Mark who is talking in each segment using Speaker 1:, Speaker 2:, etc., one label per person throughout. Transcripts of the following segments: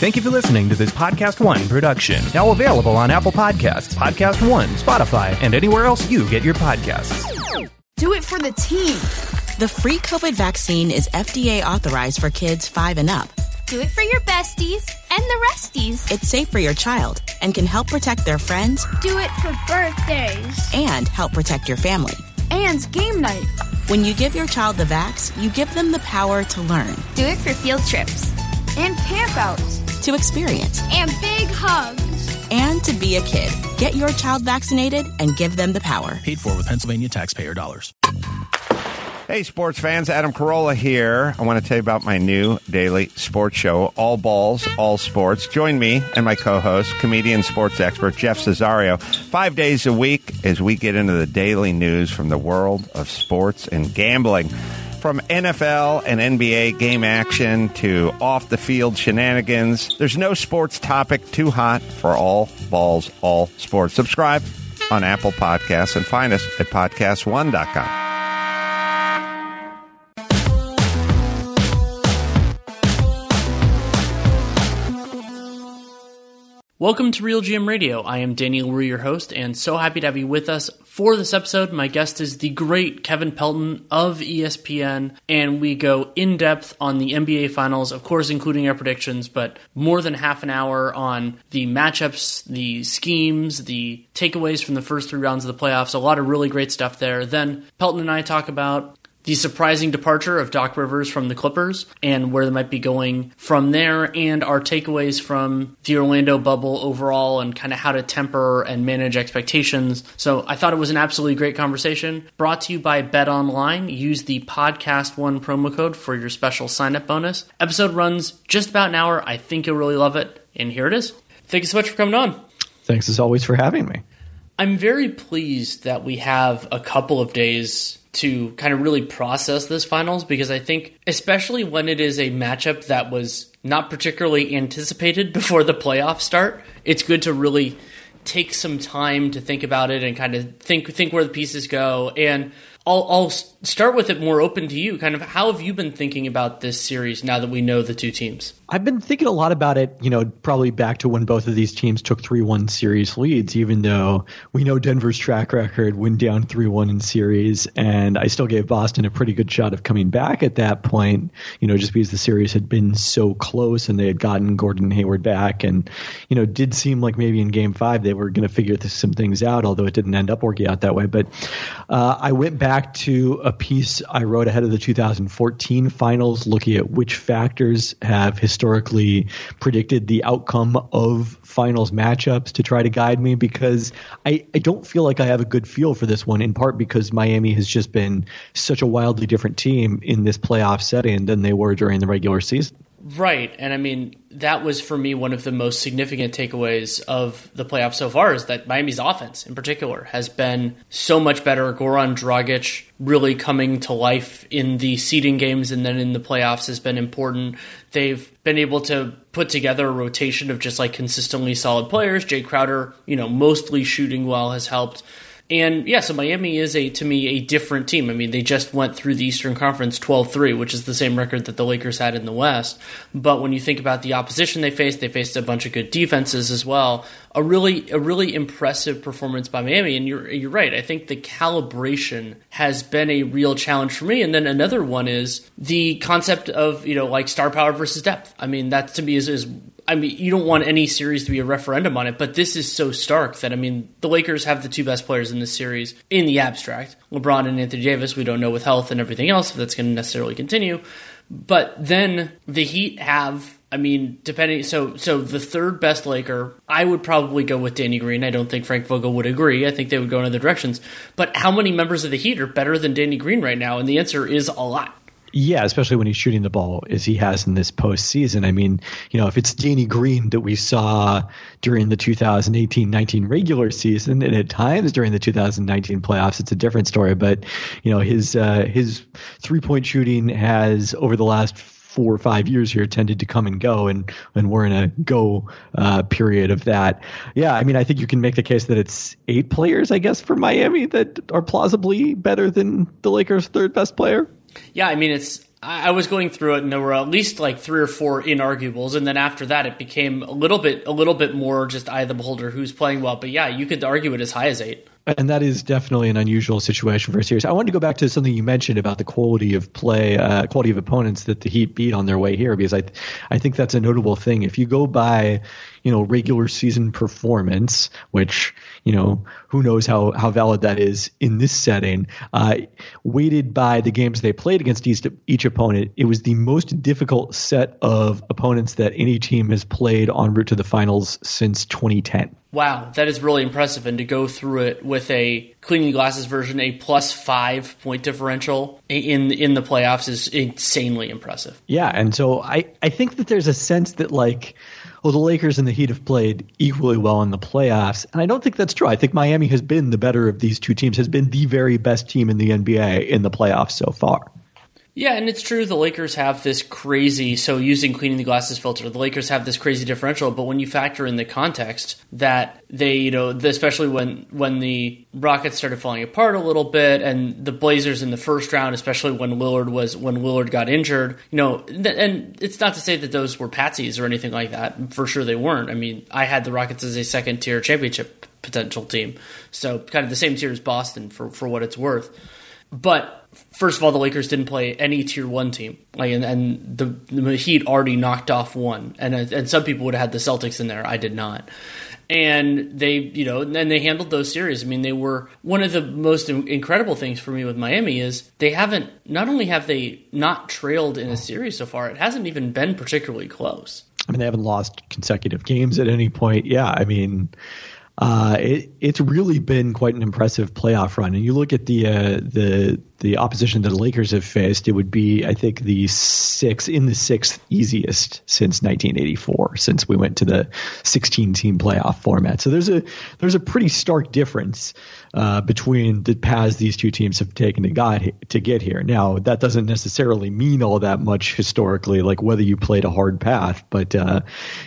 Speaker 1: Thank you for listening to this Podcast One production. Now available on Apple Podcasts, Podcast One, Spotify, and anywhere else you get your podcasts.
Speaker 2: Do it for the team.
Speaker 3: The free COVID vaccine is FDA authorized for kids 5 and up.
Speaker 4: Do it for your besties and the resties.
Speaker 3: It's safe for your child and can help protect their friends
Speaker 4: Do it for birthdays.
Speaker 3: and help protect your family.
Speaker 2: And game night.
Speaker 3: When you give your child the vax, you give them the power to learn,
Speaker 4: Do it for field trips
Speaker 2: And campouts.
Speaker 3: To experience,
Speaker 4: and big hugs.
Speaker 3: and to be a kid. Get your child vaccinated and give them the power.
Speaker 5: Paid for with Pennsylvania taxpayer dollars.
Speaker 6: Hey, sports fans, Adam Carolla here. I want to tell you about my new daily sports show, All Balls, All Sports. Join me and my co host, comedian sports expert Jeff Cesario, five days a week as we get into the daily news from the world of sports and gambling. From NFL and NBA game action to off the field shenanigans, there's no sports topic too hot for All Balls, All Sports. Subscribe on Apple Podcasts and find us at podcast1.com.
Speaker 7: Welcome to Real GM Radio. I am Danny Leroux, your host, and so happy to have you with us for this episode. My guest is the great Kevin Pelton of ESPN, and we go in depth on the NBA Finals, of course, including our predictions, but more than half an hour on the matchups, the schemes, the takeaways from the first three rounds of the playoffs. A lot of really great stuff there. Then Pelton and I talk about the surprising departure of Doc Rivers from the Clippers and where they might be going from there, and our takeaways from the Orlando bubble overall and kind of how to temper and manage expectations. So I thought it was an absolutely great conversation. Brought to you by Bet Online. Use the Podcast One promo code for your special sign up bonus. Episode runs just about an hour. I think you'll really love it. And here it is. Thank you so much for coming on.
Speaker 8: Thanks as always for having me.
Speaker 7: I'm very pleased that we have a couple of days to kind of really process this finals because I think, especially when it is a matchup that was not particularly anticipated before the playoffs start, it's good to really take some time to think about it and kind of think think where the pieces go. And I'll, I'll start with it more open to you. Kind of how have you been thinking about this series now that we know the two teams?
Speaker 8: I've been thinking a lot about it, you know, probably back to when both of these teams took 3 1 series leads, even though we know Denver's track record went down 3 1 in series. And I still gave Boston a pretty good shot of coming back at that point, you know, just because the series had been so close and they had gotten Gordon Hayward back. And, you know, it did seem like maybe in game five they were going to figure this, some things out, although it didn't end up working out that way. But uh, I went back to a piece I wrote ahead of the 2014 finals looking at which factors have historically predicted the outcome of finals matchups to try to guide me because I, I don't feel like I have a good feel for this one, in part because Miami has just been such a wildly different team in this playoff setting than they were during the regular season.
Speaker 7: Right. And I mean, that was for me one of the most significant takeaways of the playoffs so far is that Miami's offense in particular has been so much better. Goran Dragic really coming to life in the seeding games and then in the playoffs has been important. They've been able to put together a rotation of just like consistently solid players. Jae Crowder, you know, mostly shooting well has helped. And yeah, so Miami is a to me a different team. I mean, they just went through the Eastern Conference 12-3, which is the same record that the Lakers had in the West. But when you think about the opposition they faced, they faced a bunch of good defenses as well. A really a really impressive performance by Miami and you're you're right. I think the calibration has been a real challenge for me. And then another one is the concept of, you know, like star power versus depth. I mean, that to me is, is I mean, you don't want any series to be a referendum on it, but this is so stark that I mean, the Lakers have the two best players in this series in the abstract. LeBron and Anthony Davis, we don't know with health and everything else if that's going to necessarily continue. But then the Heat have I mean, depending so so the third best Laker, I would probably go with Danny Green. I don't think Frank Vogel would agree. I think they would go in other directions. But how many members of the Heat are better than Danny Green right now? And the answer is a lot.
Speaker 8: Yeah, especially when he's shooting the ball as he has in this postseason. I mean, you know, if it's Danny Green that we saw during the 2018-19 regular season, and at times during the 2019 playoffs, it's a different story. But you know, his uh, his three point shooting has over the last four or five years here tended to come and go, and and we're in a go uh, period of that. Yeah, I mean, I think you can make the case that it's eight players, I guess, for Miami that are plausibly better than the Lakers' third best player.
Speaker 7: Yeah, I mean, it's I was going through it, and there were at least like three or four inarguables, and then after that, it became a little bit, a little bit more just eye of the beholder who's playing well. But yeah, you could argue it as high as eight.
Speaker 8: And that is definitely an unusual situation for a series. I wanted to go back to something you mentioned about the quality of play, uh, quality of opponents that the Heat beat on their way here, because I, I think that's a notable thing. If you go by, you know, regular season performance, which you know, who knows how, how valid that is in this setting. Uh, weighted by the games they played against each, each opponent, it was the most difficult set of opponents that any team has played en route to the finals since 2010.
Speaker 7: Wow, that is really impressive. And to go through it with a cleaning glasses version, a plus five point differential in in the playoffs is insanely impressive.
Speaker 8: Yeah, and so I I think that there's a sense that like well, the Lakers and the Heat have played equally well in the playoffs. And I don't think that's true. I think Miami has been the better of these two teams, has been the very best team in the NBA in the playoffs so far.
Speaker 7: Yeah, and it's true the Lakers have this crazy so using cleaning the glasses filter, the Lakers have this crazy differential, but when you factor in the context that they, you know, especially when when the Rockets started falling apart a little bit and the Blazers in the first round, especially when Lillard was when Lillard got injured, you know, and it's not to say that those were patsies or anything like that. For sure they weren't. I mean, I had the Rockets as a second tier championship potential team. So kind of the same tier as Boston for for what it's worth. But first of all, the Lakers didn't play any tier one team, like, and, and the, the Heat already knocked off one, and uh, and some people would have had the Celtics in there. I did not, and they, you know, and they handled those series. I mean, they were one of the most incredible things for me with Miami is they haven't. Not only have they not trailed in a series so far, it hasn't even been particularly close.
Speaker 8: I mean, they haven't lost consecutive games at any point. Yeah, I mean uh, it, it's really been quite an impressive playoff run. And you look at the uh, the the opposition that the Lakers have faced, it would be I think the sixth in the sixth easiest since 1984, since we went to the 16 team playoff format. So there's a there's a pretty stark difference uh, between the paths these two teams have taken to got to get here. Now that doesn't necessarily mean all that much historically, like whether you played a hard path, but uh,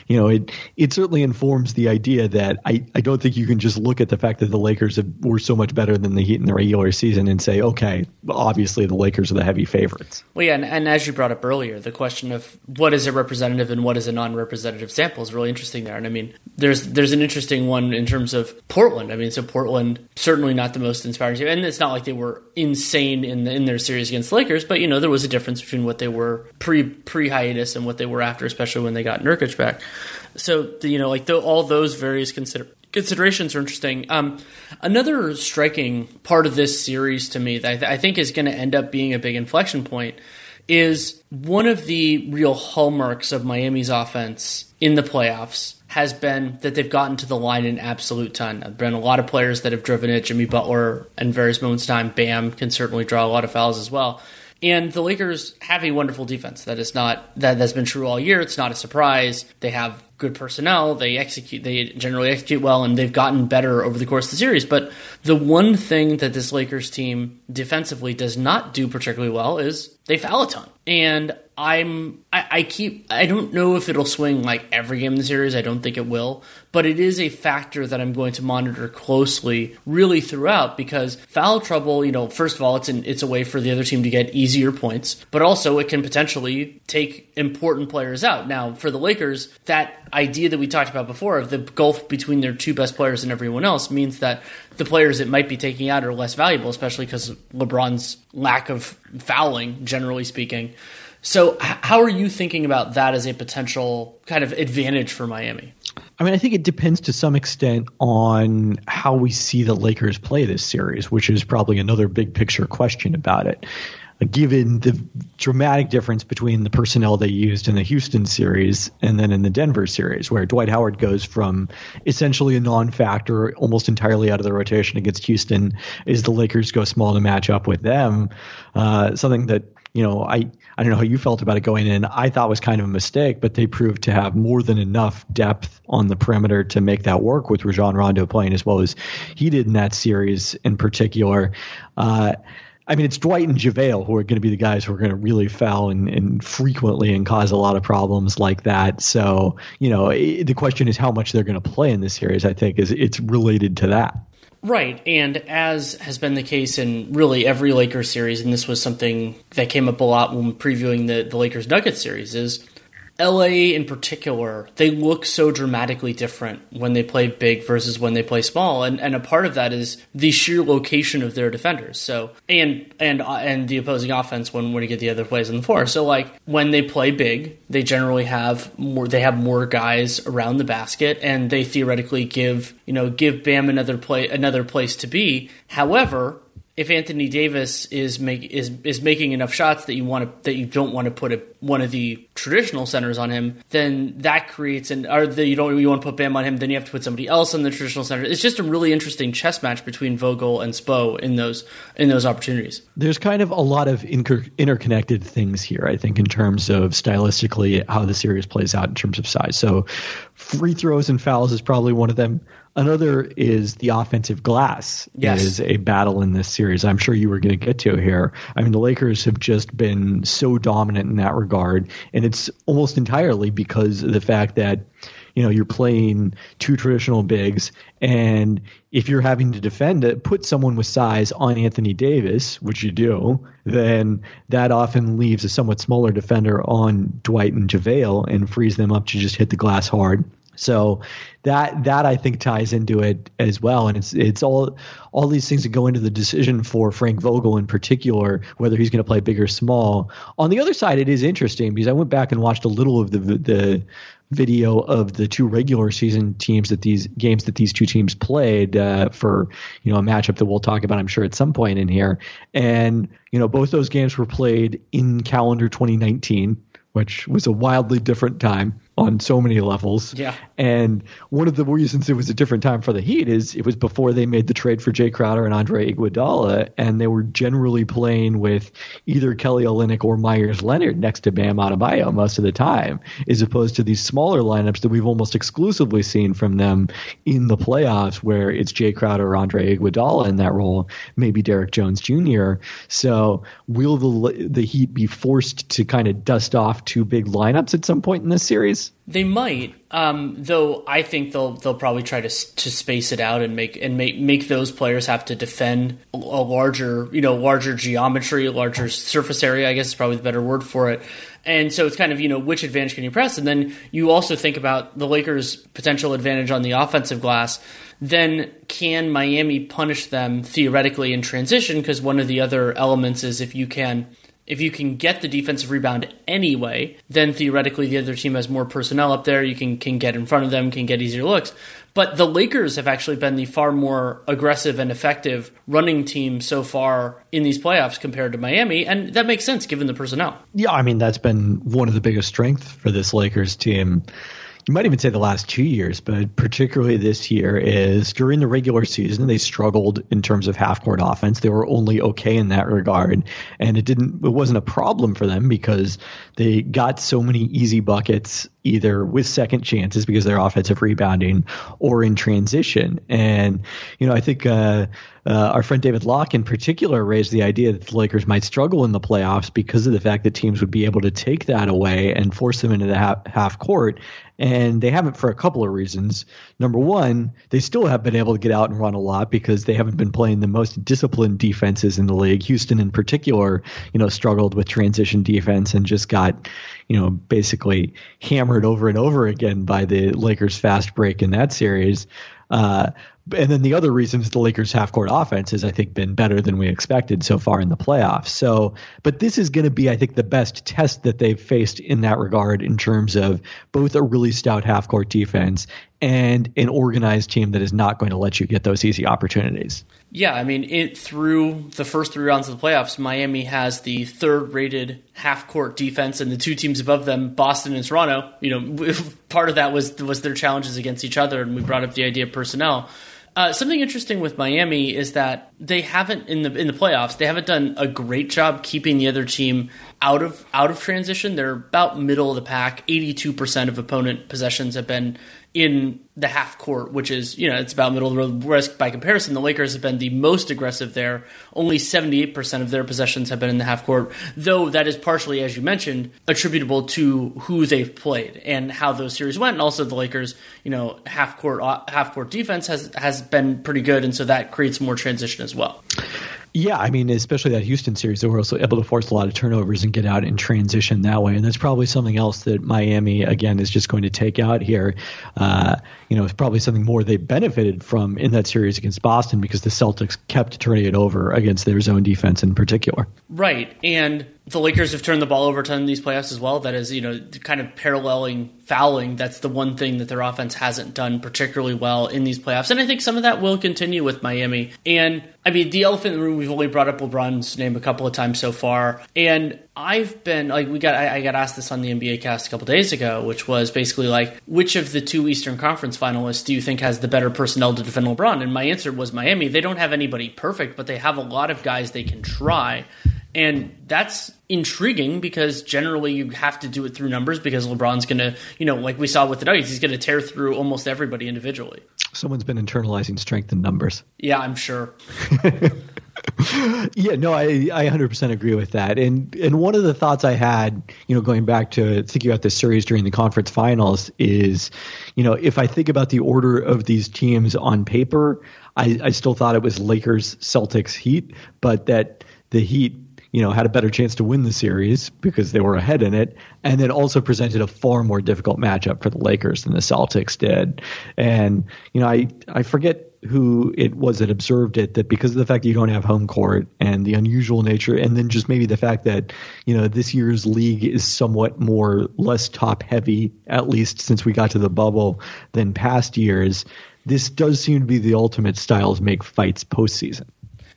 Speaker 8: you know it it certainly informs the idea that I I don't think you can just look at the fact that the Lakers have, were so much better than the Heat in the regular season and say okay, obviously the Lakers are the heavy favorites.
Speaker 7: Well, yeah, and, and as you brought up earlier, the question of what is a representative and what is a non-representative sample is really interesting there. And I mean, there's there's an interesting one in terms of Portland. I mean, so Portland certainly not the most inspiring team, and it's not like they were insane in the, in their series against the Lakers, but you know there was a difference between what they were pre pre hiatus and what they were after, especially when they got Nurkic back. So you know, like the, all those various consider considerations are interesting. Um, another striking part of this series to me that I, th- I think is going to end up being a big inflection point is one of the real hallmarks of Miami's offense in the playoffs has been that they've gotten to the line an absolute ton. There have been a lot of players that have driven it. Jimmy Butler, and various moments time, Bam can certainly draw a lot of fouls as well. And the Lakers have a wonderful defense. That is not that that has been true all year. It's not a surprise. They have good personnel. They execute. They generally execute well, and they've gotten better over the course of the series. But the one thing that this Lakers team defensively does not do particularly well is they foul a ton. And I'm I, I, keep I don't know if it'll swing like every game in the series. I don't think it will, but it is a factor that I'm going to monitor closely, really throughout, because foul trouble. You know, first of all, it's an, it's a way for the other team to get easier points, but also it can potentially take important players out. Now, for the Lakers, that idea that we talked about before of the gulf between their two best players and everyone else means that the players it might be taking out are less valuable, especially because LeBron's lack of fouling, generally speaking. So, how are you thinking about that as a potential kind of advantage for Miami?
Speaker 8: I mean, I think it depends to some extent on how we see the Lakers play this series, which is probably another big picture question about it. Given the dramatic difference between the personnel they used in the Houston series and then in the Denver series, where Dwight Howard goes from essentially a non factor almost entirely out of the rotation against Houston, is the Lakers go small to match up with them. Uh, something that you know, I, I don't know how you felt about it going in. I thought was kind of a mistake, but they proved to have more than enough depth on the perimeter to make that work with Rajon Rondo playing as well as he did in that series in particular. Uh, I mean, it's Dwight and JaVale who are going to be the guys who are going to really foul and, and, frequently and cause a lot of problems like that. So, you know, it, the question is how much they're going to play in this series. I think is it's related to that.
Speaker 7: Right, and as has been the case in really every Lakers series, and this was something that came up a lot when previewing the, the Lakers Nuggets series, is LA in particular, they look so dramatically different when they play big versus when they play small, and and a part of that is the sheer location of their defenders. So and and uh, and the opposing offense when when you get the other plays on the floor. So like when they play big, they generally have more. They have more guys around the basket, and they theoretically give you know give Bam another play another place to be. However, if Anthony Davis is make is is making enough shots that you want to that you don't want to put a, one of the traditional centers on him, then that creates an or the, you don't you want to put Bam on him, then you have to put somebody else on the traditional center. It's just a really interesting chess match between Vogel and Spo in those in those opportunities.
Speaker 8: There's kind of a lot of inter- interconnected things here, I think, in terms of stylistically how the series plays out in terms of size. So, free throws and fouls is probably one of them. Another is the offensive glass
Speaker 7: yes.
Speaker 8: is a battle in this series. I'm sure you were going to get to here. I mean, the Lakers have just been so dominant in that regard, and it's almost entirely because of the fact that you know you're playing two traditional bigs, and if you're having to defend it, put someone with size on Anthony Davis, which you do, then that often leaves a somewhat smaller defender on Dwight and JaVale and frees them up to just hit the glass hard. So that that I think ties into it as well, and it's it's all all these things that go into the decision for Frank Vogel in particular, whether he's going to play big or small. On the other side, it is interesting because I went back and watched a little of the the video of the two regular season teams that these games that these two teams played uh, for you know a matchup that we'll talk about I'm sure at some point in here. And you know both those games were played in calendar 2019 which was a wildly different time on so many levels.
Speaker 7: Yeah.
Speaker 8: And one of the reasons it was a different time for the Heat is it was before they made the trade for Jae Crowder and Andre Iguodala, and they were generally playing with either Kelly Olynyk or Meyers Leonard next to Bam Adebayo most of the time, as opposed to these smaller lineups that we've almost exclusively seen from them in the playoffs, where it's Jae Crowder or Andre Iguodala in that role, maybe Derrick Jones Jr. So will the the Heat be forced to kind of dust off two big lineups at some point in this series?
Speaker 7: They might, um, though. I think they'll they'll probably try to to space it out and make and make make those players have to defend a larger, you know, larger geometry, larger surface area. I guess is probably the better word for it. And so it's kind of you know which advantage can you press, and then you also think about the Lakers' potential advantage on the offensive glass. Then can Miami punish them theoretically in transition? Because one of the other elements is if you can if you can get the defensive rebound anyway, then theoretically the other team has more personnel up there. You can can get in front of them, can get easier looks. But the Lakers have actually been the far more aggressive and effective running team so far in these playoffs compared to Miami, and that makes sense given the personnel.
Speaker 8: Yeah, I mean that's been one of the biggest strengths for this Lakers team you might even say the last two years, but particularly this year, is during the regular season they struggled in terms of half court offense. They were only okay in that regard, and it didn't it wasn't a problem for them because they got so many easy buckets either with second chances because they're offensive rebounding or in transition. And you know, I think uh, uh, our friend David Locke in particular raised the idea that the Lakers might struggle in the playoffs because of the fact that teams would be able to take that away and force them into the half, half court and they haven't for a couple of reasons. Number one, they still have been able to get out and run a lot because they haven't been playing the most disciplined defenses in the league. Houston, in particular, you know, struggled with transition defense and just got, you know, basically hammered over and over again by the Lakers' fast break in that series. Uh, and then the other reason is the Lakers' half court offense has, I think, been better than we expected so far in the playoffs. So, but this is going to be, I think, the best test that they've faced in that regard in terms of both a really stout half court defense and an organized team that is not going to let you get those easy opportunities.
Speaker 7: Yeah, I mean, it through the first three rounds of the playoffs, Miami has the third-rated half-court defense, and the two teams above them, Boston and Toronto. You know, part of that was was their challenges against each other, and we brought up the idea of personnel. Uh, something interesting with Miami is that they haven't in the in the playoffs. They haven't done a great job keeping the other team out of out of transition. They're about middle of the pack. Eighty two percent of opponent possessions have been in the half court, which is, you know, it's about middle of the road. Whereas by comparison, the Lakers have been the most aggressive there. Only 78% of their possessions have been in the half court, though that is partially, as you mentioned, attributable to who they've played and how those series went. And also the Lakers, you know, half court, half court defense has, has been pretty good. And so that creates more transition as well.
Speaker 8: Yeah, I mean, especially that Houston series, they were also able to force a lot of turnovers and get out and transition that way. And that's probably something else that Miami, again, is just going to take out here. Uh, you know, it's probably something more they benefited from in that series against Boston because the Celtics kept turning it over against their zone defense in particular.
Speaker 7: Right. And the Lakers have turned the ball over a ton in these playoffs as well. That is, you know, kind of paralleling fouling. That's the one thing that their offense hasn't done particularly well in these playoffs. And I think some of that will continue with Miami. And I mean, the elephant in the room, we've only brought up LeBron's name a couple of times so far. And I've been like, we got, I, I got asked this on the NBA cast a couple days ago, which was basically like, which of the two Eastern Conference finalists do you think has the better personnel to defend LeBron? And my answer was Miami. They don't have anybody perfect, but they have a lot of guys they can try. And that's intriguing because generally you have to do it through numbers because LeBron's going to, you know, like we saw with the Nuggets, he's going to tear through almost everybody individually.
Speaker 8: Someone's been internalizing strength in numbers.
Speaker 7: Yeah, I'm sure.
Speaker 8: yeah, no, I, I 100% agree with that. And and one of the thoughts I had, you know, going back to thinking about this series during the conference finals is, you know, if I think about the order of these teams on paper, I, I still thought it was Lakers, Celtics, Heat, but that the Heat you know, had a better chance to win the series because they were ahead in it, and it also presented a far more difficult matchup for the Lakers than the Celtics did. And you know, I I forget who it was that observed it that because of the fact that you don't have home court and the unusual nature, and then just maybe the fact that you know this year's league is somewhat more less top heavy, at least since we got to the bubble, than past years. This does seem to be the ultimate styles make fights postseason.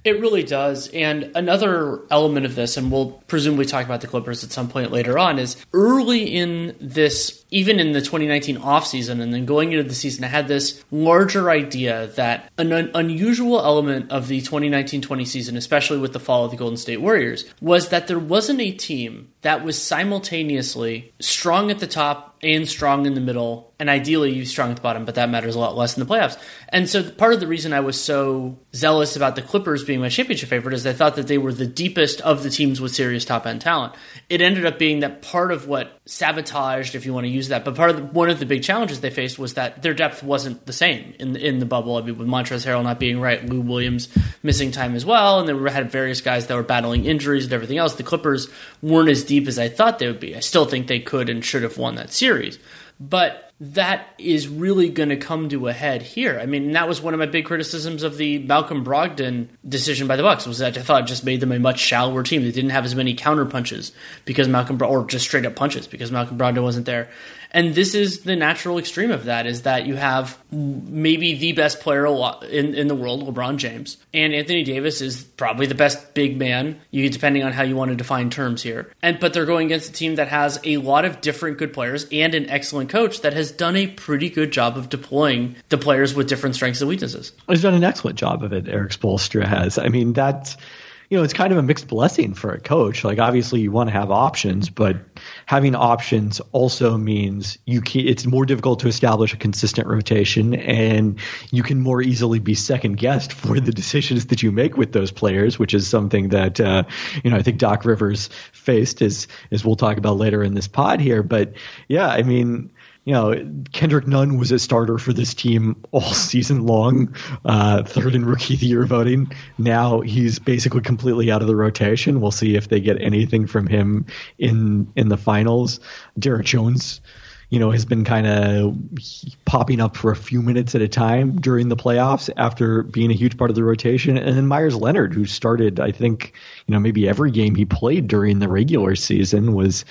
Speaker 7: It really does. And another element of this, and we'll presumably talk about the Clippers at some point later on, is early in this, even in the 2019 offseason and then going into the season, I had this larger idea that an un- unusual element of the 2019 20 season, especially with the fall of the Golden State Warriors, was that there wasn't a team that was simultaneously strong at the top and strong in the middle, and ideally you strong at the bottom, but that matters a lot less in the playoffs. And so part of the reason I was so zealous about the Clippers being my championship favorite is I thought that they were the deepest of the teams with serious top end talent. It ended up being that part of what sabotaged, if you want to use that, but part of the, one of the big challenges they faced was that their depth wasn't the same in in the bubble. I mean, with Montrezl Harrell not being right, Lou Williams missing time as well, and they had various guys that were battling injuries and everything else. The Clippers weren't as deep as I thought they would be. I still think they could and should have won that series series. But that is really going to come to a head here. I mean, that was one of my big criticisms of the Malcolm Brogdon decision by the Bucks was that I thought it just made them a much shallower team. They didn't have as many counter punches because Malcolm or just straight up punches because Malcolm Brogdon wasn't there. And this is the natural extreme of that is that you have maybe the best player in, in the world, LeBron James, and Anthony Davis is probably the best big man, you depending on how you want to define terms here. And but they're going against a team that has a lot of different good players and an excellent coach that has done a pretty good job of deploying the players with different strengths and weaknesses.
Speaker 8: He's done an excellent job of it, Erik Spoelstra has. I mean, that's you know, it's kind of a mixed blessing for a coach. Like obviously you want to have options, but having options also means you can, it's more difficult to establish a consistent rotation and you can more easily be second guessed for the decisions that you make with those players, which is something that, uh, you know, I think Doc Rivers faced as, as we'll talk about later in this pod here. But yeah, I mean, you know, Kendrick Nunn was a starter for this team all season long, uh, third in rookie of the year voting. Now he's basically completely out of the rotation. We'll see if they get anything from him in in the finals. Derrick Jones, you know, has been kind of popping up for a few minutes at a time during the playoffs after being a huge part of the rotation. And then Meyers Leonard, who started, I think, you know, maybe every game he played during the regular season was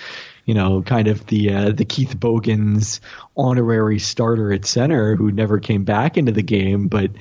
Speaker 8: you know, kind of the uh, the Keith Bogans honorary starter at center who never came back into the game, but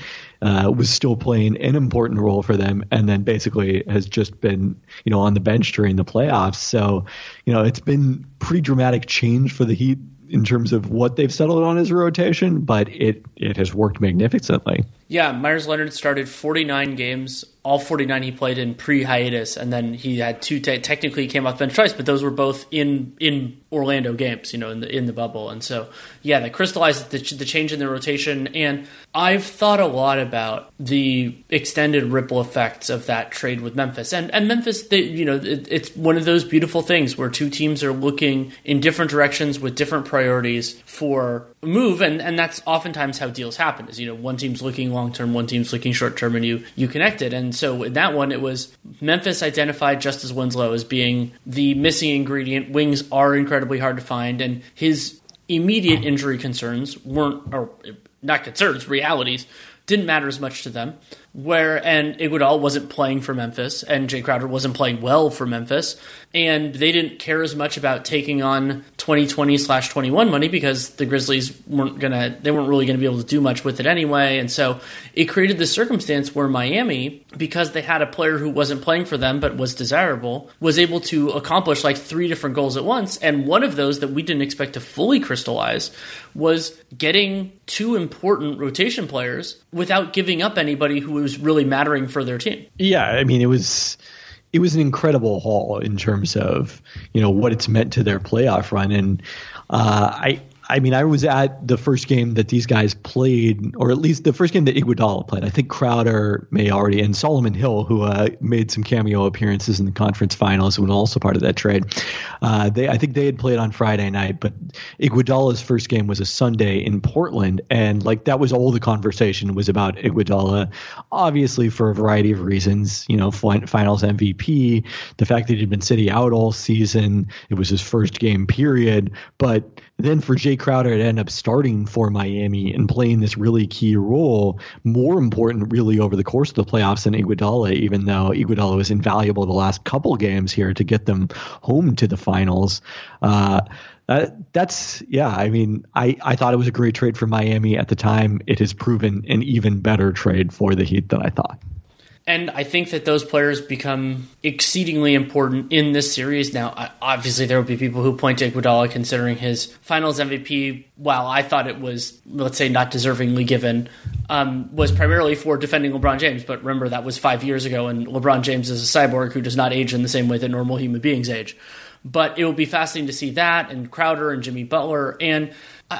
Speaker 8: uh, was still playing an important role for them, and then basically has just been you know on the bench during the playoffs. So, you know, it's been pretty dramatic change for the Heat in terms of what they've settled on as a rotation, but it it has worked magnificently.
Speaker 7: Yeah, Meyers Leonard started 49 games. All 49 he played in pre-hiatus, and then he had two. Te- technically, he came off bench twice, but those were both in in Orlando games, you know, in the in the bubble. And so, yeah, that crystallized the, the change in the rotation. And I've thought a lot about the extended ripple effects of that trade with Memphis. And and Memphis, they, you know, it, it's one of those beautiful things where two teams are looking in different directions with different priorities for move, and and that's oftentimes how deals happen. Is you know, one team's looking long term, one team's looking short term, and you you connect it. And so in that one, it was Memphis identified Justice Winslow as being the missing ingredient. Wings are incredibly hard to find, and his immediate injury concerns weren't, or not concerns, realities didn't matter as much to them where and Iguodala wasn't playing for Memphis and Jae Crowder wasn't playing well for Memphis and they didn't care as much about taking on 2020 slash 21 money because the Grizzlies weren't gonna they weren't really gonna be able to do much with it anyway and so it created this circumstance where Miami because they had a player who wasn't playing for them but was desirable was able to accomplish like three different goals at once and one of those that we didn't expect to fully crystallize was getting two important rotation players without giving up anybody who was really mattering for their team.
Speaker 8: Yeah, I mean it was it was an incredible haul in terms of you know what it's meant to their playoff run, and uh, I I mean, I was at the first game that these guys played, or at least the first game that Iguodala played. I think Crowder may already, and Solomon Hill, who uh, made some cameo appearances in the conference finals, was also part of that trade. Uh, they, I think they had played on Friday night, but Iguodala's first game was a Sunday in Portland, and like that was all the conversation was about Iguodala, obviously for a variety of reasons. You know, finals MVP, the fact that he'd been sitting out all season, it was his first game period, but then for Jae Crowder to end up starting for Miami and playing this really key role, more important really over the course of the playoffs than Iguodala, even though Iguodala was invaluable the last couple games here to get them home to the finals. Uh, that, that's yeah. I mean, I, I thought it was a great trade for Miami at the time. It has proven an even better trade for the Heat than I thought.
Speaker 7: And I think that those players become exceedingly important in this series. Now, obviously, there will be people who point to Iguodala considering his Finals MVP. While I thought it was, let's say, not deservingly given, um, was primarily for defending LeBron James. But remember, that was five years ago, and LeBron James is a cyborg who does not age in the same way that normal human beings age. But it will be fascinating to see that and Crowder and Jimmy Butler and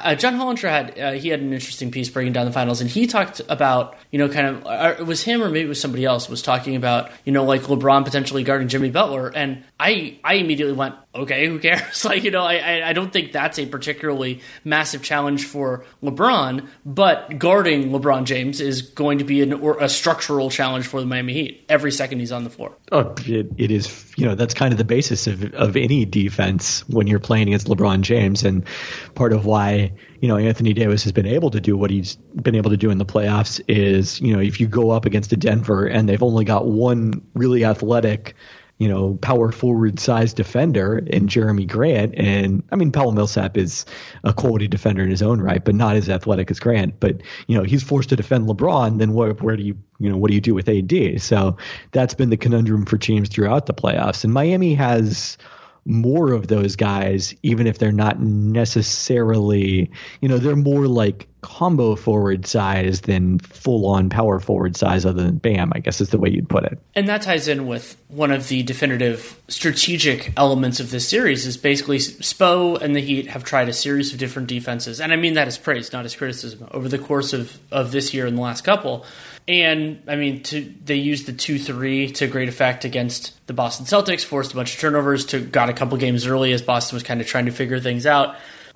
Speaker 7: uh, John Hollinger had uh, he had an interesting piece breaking down the finals, and he talked about you know kind of uh, it was him or maybe it was somebody else was talking about you know like LeBron potentially guarding Jimmy Butler, and I I immediately went okay who cares like you know I I don't think that's a particularly massive challenge for LeBron, but guarding LeBron James is going to be an, a structural challenge for the Miami Heat every second he's on the floor.
Speaker 8: Oh, it, it is you know that's kind of the basis of of any defense when you're playing against LeBron James, and part of why you know Anthony Davis has been able to do what he's been able to do in the playoffs is you know if you go up against a Denver and they've only got one really athletic you know, power forward size defender in Jerami Grant. And I mean, Paolo Millsap is a quality defender in his own right, but not as athletic as Grant. But, you know, he's forced to defend LeBron. Then where, where do you, you know, what do you do with AD? So that's been the conundrum for teams throughout the playoffs. And Miami has, more of those guys, even if they're not necessarily, you know, they're more like combo forward size than full on power forward size, other than Bam, I guess is the way you'd put it.
Speaker 7: And that ties in with one of the definitive strategic elements of this series is basically Spo and the Heat have tried a series of different defenses. And I mean that as praise, not as criticism, over the course of, of this year and the last couple. And I mean, to, they used the two three to great effect against the Boston Celtics, forced a bunch of turnovers, to got a couple games early as Boston was kind of trying to figure things out.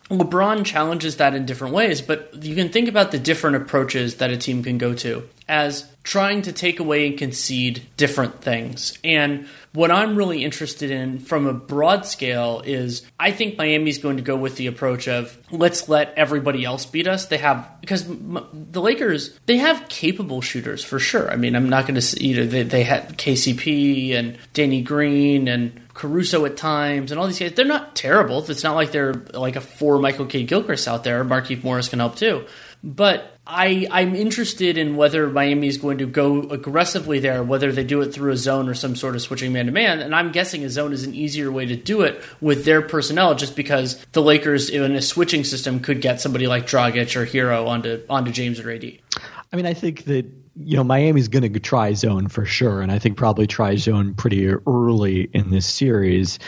Speaker 7: LeBron challenges that in different ways, but you can think about the different approaches that a team can go to as trying to take away and concede different things. And what I'm really interested in from a broad scale is I think Miami's going to go with the approach of let's let everybody else beat us. They have because the Lakers they have capable shooters for sure. I mean, I'm not going to you know they, they had KCP and Danny Green and Caruso at times and all these guys. They're not terrible. It's not like they're like a four Michael Kidd Gilchrist out there. Markieff Morris can help too. But I, I'm interested in whether Miami is going to go aggressively there, whether they do it through a zone or some sort of switching man to man. And I'm guessing a zone is an easier way to do it with their personnel, just because the Lakers in a switching system could get somebody like Dragic or Herro onto onto James or AD.
Speaker 8: I mean, I think that you know Miami's going to try zone for sure, and I think probably try zone pretty early in this series,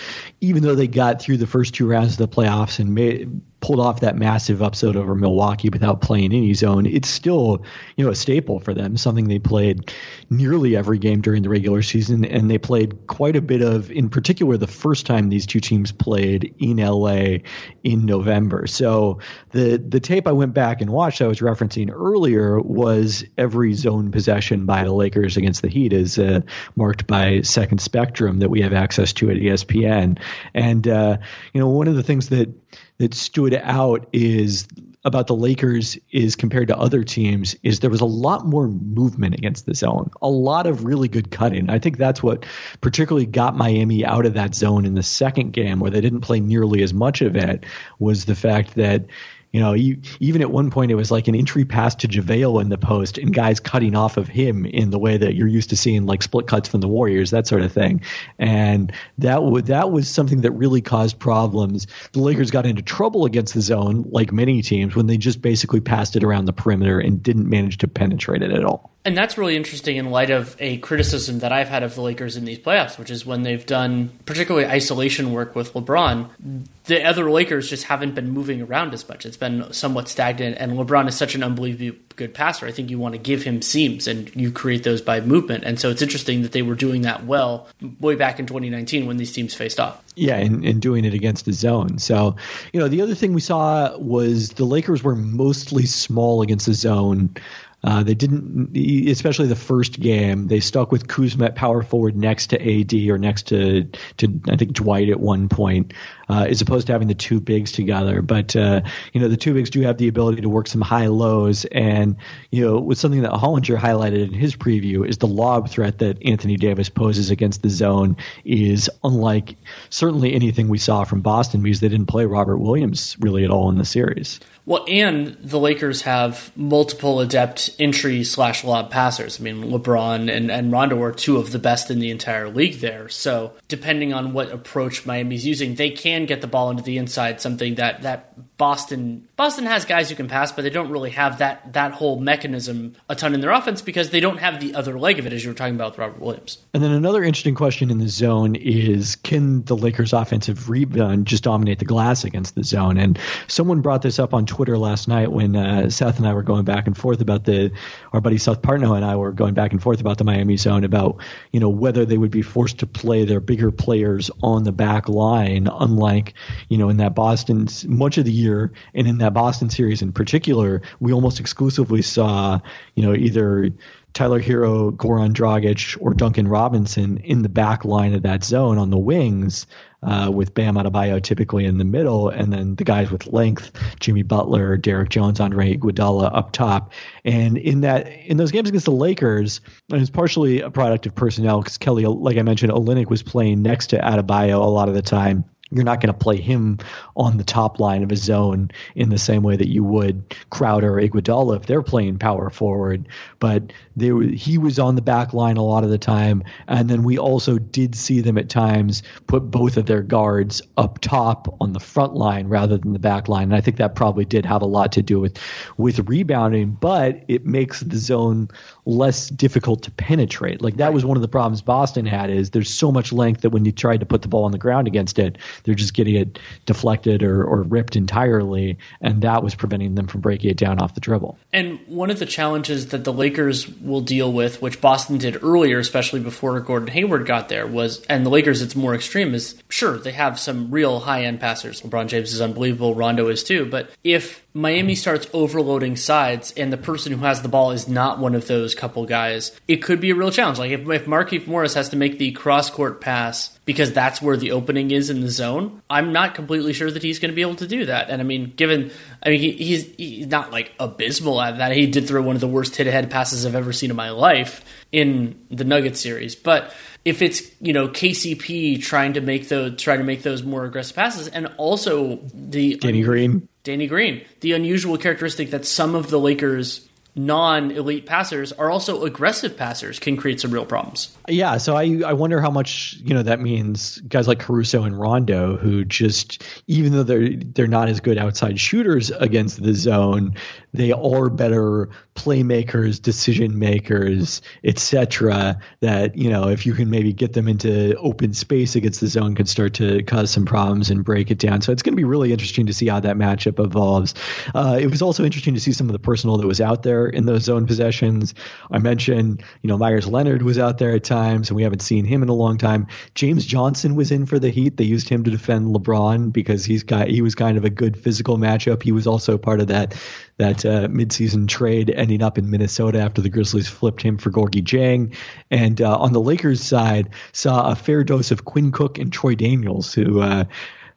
Speaker 8: even though they got through the first two rounds of the playoffs and made pulled off that massive upset over Milwaukee without playing any zone, it's still you know a staple for them. Something they played nearly every game during the regular season, and they played quite a bit of, in particular, the first time these two teams played in LA in November. So the the tape I went back and watched, I was referencing earlier, was every zone possession by the Lakers against the Heat is uh, marked by Second Spectrum that we have access to at ESPN, and uh, you know one of the things that that stood out is about the Lakers is compared to other teams is there was a lot more movement against the zone, a lot of really good cutting. I think that's what particularly got Miami out of that zone in the second game, where they didn't play nearly as much of it, was the fact that you know, you, even at one point it was like an entry pass to JaVale in the post and guys cutting off of him in the way that you're used to seeing like split cuts from the Warriors, that sort of thing. And that that was something that really caused problems. The Lakers got into trouble against the zone, like many teams, when they just basically passed it around the perimeter and didn't manage to penetrate it at all.
Speaker 7: And that's really interesting in light of a criticism that I've had of the Lakers in these playoffs, which is when they've done particularly isolation work with LeBron, the other Lakers just haven't been moving around as much. It's been somewhat stagnant, and LeBron is such an unbelievably good passer. I think you want to give him seams, and you create those by movement. And so it's interesting that they were doing that well way back in 2019 when these teams faced off.
Speaker 8: Yeah, and, and doing it against the zone. So, you know, the other thing we saw was the Lakers were mostly small against the zone. Uh, they didn't, especially the first game. They stuck with Kuzma at power forward next to AD or next to to I think Dwight at one point, uh, as opposed to having the two bigs together. But uh, you know the two bigs do have the ability to work some high lows, and you know with something that Hollinger highlighted in his preview is the lob threat that Anthony Davis poses against the zone is unlike certainly anything we saw from Boston because they didn't play Robert Williams really at all in the series.
Speaker 7: Well, and the Lakers have multiple adept entry slash lob passers. I mean, LeBron and, and Rondo are two of the best in the entire league there. So, depending on what approach Miami's using, they can get the ball into the inside, something that, that Boston Boston has guys who can pass, but they don't really have that that whole mechanism a ton in their offense because they don't have the other leg of it, as you were talking about with Robert Williams.
Speaker 8: And then another interesting question in the zone is can the Lakers' offensive rebound just dominate the glass against the zone? And someone brought this up on Twitter last night when uh, Seth and I were going back and forth about the our buddy Seth Partnow and I were going back and forth about the Miami zone about you know whether they would be forced to play their bigger players on the back line, unlike you know in that Boston much of the year year, and in that Boston series in particular, we almost exclusively saw, you know, either Tyler Herro, Goran Dragic, or Duncan Robinson in the back line of that zone on the wings, uh, with Bam Adebayo typically in the middle, and then the guys with length, Jimmy Butler, Derrick Jones, Andre Iguodala up top. And in that in those games against the Lakers, and it's partially a product of personnel because Kelly, like I mentioned, Olynyk was playing next to Adebayo a lot of the time you're not going to play him on the top line of a zone in the same way that you would Crowder or Iguodala if they're playing power forward. But they he was on the back line a lot of the time, and then we also did see them at times put both of their guards up top on the front line rather than the back line. And I think that probably did have a lot to do with with rebounding, but it makes the zone less difficult to penetrate. Like that was one of the problems Boston had is there's so much length that when you tried to put the ball on the ground against it, they're just getting it deflected or, or ripped entirely, and that was preventing them from breaking it down off the dribble.
Speaker 7: And one of the challenges that the Lakers will deal with, which Boston did earlier, especially before Gordon Hayward got there, was and the Lakers it's more extreme is sure they have some real high end passers. LeBron James is unbelievable, Rondo is too, but if Miami starts overloading sides and the person who has the ball is not one of those couple guys, it could be a real challenge. Like if, if Morris has to make the cross court pass because that's where the opening is in the zone, I'm not completely sure that he's going to be able to do that. And I mean, given, I mean, he, he's, he's not like abysmal at that. He did throw one of the worst hit ahead passes I've ever seen in my life in the Nuggets series. But if it's you know KCP trying to make those try to make those more aggressive passes, and also the
Speaker 8: Danny Green,
Speaker 7: Danny Green, the unusual characteristic that some of the Lakers non elite passers are also aggressive passers can create some real problems.
Speaker 8: Yeah, so I I wonder how much you know that means guys like Caruso and Rondo who just even though they're they're not as good outside shooters against the zone, they are better playmakers, decision makers, etc. That you know if you can maybe get them into open space against the zone, could start to cause some problems and break it down. So it's going to be really interesting to see how that matchup evolves. Uh, it was also interesting to see some of the personnel that was out there in those zone possessions. I mentioned you know Meyers Leonard was out there at times, and we haven't seen him in a long time. James Johnson was in for the Heat. They used him to defend LeBron because he's got he was kind of a good physical matchup. He was also part of that that uh, midseason trade, ending up in Minnesota after the Grizzlies flipped him for Gorgui Dieng. And uh, on the Lakers side, saw a fair dose of Quinn Cook and Troy Daniels, who. Uh,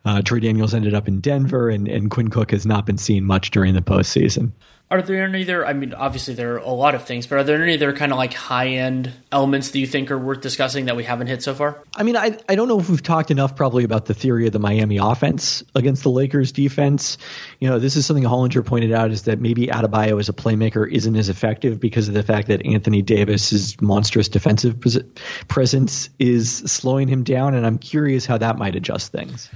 Speaker 8: uh, Troy Daniels ended up in Denver, and, and Quinn Cook has not been seen much during the postseason.
Speaker 7: Are there any other? I mean, obviously there are a lot of things, but are there any other kind of like high end elements that you think are worth discussing that we haven't hit so far?
Speaker 8: I mean, I I don't know if we've talked enough probably about the theory of the Miami offense against the Lakers defense. You know, this is something Hollinger pointed out is that maybe Adebayo as a playmaker isn't as effective because of the fact that Anthony Davis's monstrous defensive presence is slowing him down, and I'm curious how that might adjust things.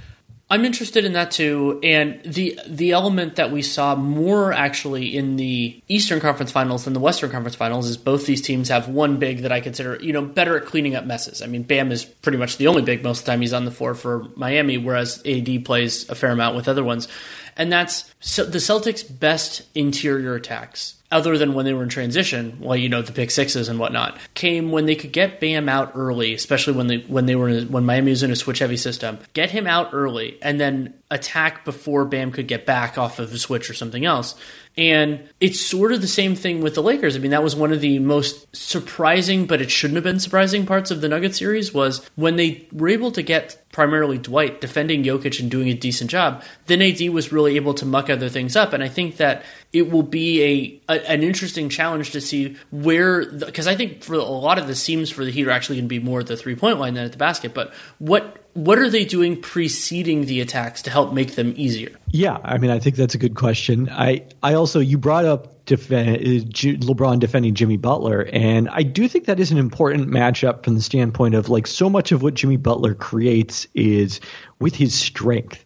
Speaker 7: I'm interested in that too, and the the element that we saw more actually in the Eastern Conference Finals than the Western Conference Finals is both these teams have one big that I consider you know better at cleaning up messes. I mean, Bam is pretty much the only big most of the time he's on the floor for Miami, whereas AD plays a fair amount with other ones, and that's the Celtics' best interior attacks other than when they were in transition, well, you know, the pick sixes and whatnot, came when they could get Bam out early, especially when they when they were when Miami was in a switch heavy system. Get him out early and then attack before Bam could get back off of a switch or something else. And it's sort of the same thing with the Lakers. I mean, that was one of the most surprising, but it shouldn't have been surprising parts of the Nugget series was when they were able to get primarily Dwight defending Jokic and doing a decent job. Then AD was really able to muck other things up, and I think that it will be a, a an interesting challenge to see where because I think for a lot of the seams for the Heat are actually going to be more at the three point line than at the basket. But what what are they doing preceding the attacks to help make them easier?
Speaker 8: Yeah, I mean, I think that's a good question. I, I also you brought up defend, uh, LeBron defending Jimmy Butler, and I do think that is an important matchup from the standpoint of like so much of what Jimmy Butler creates is with his strength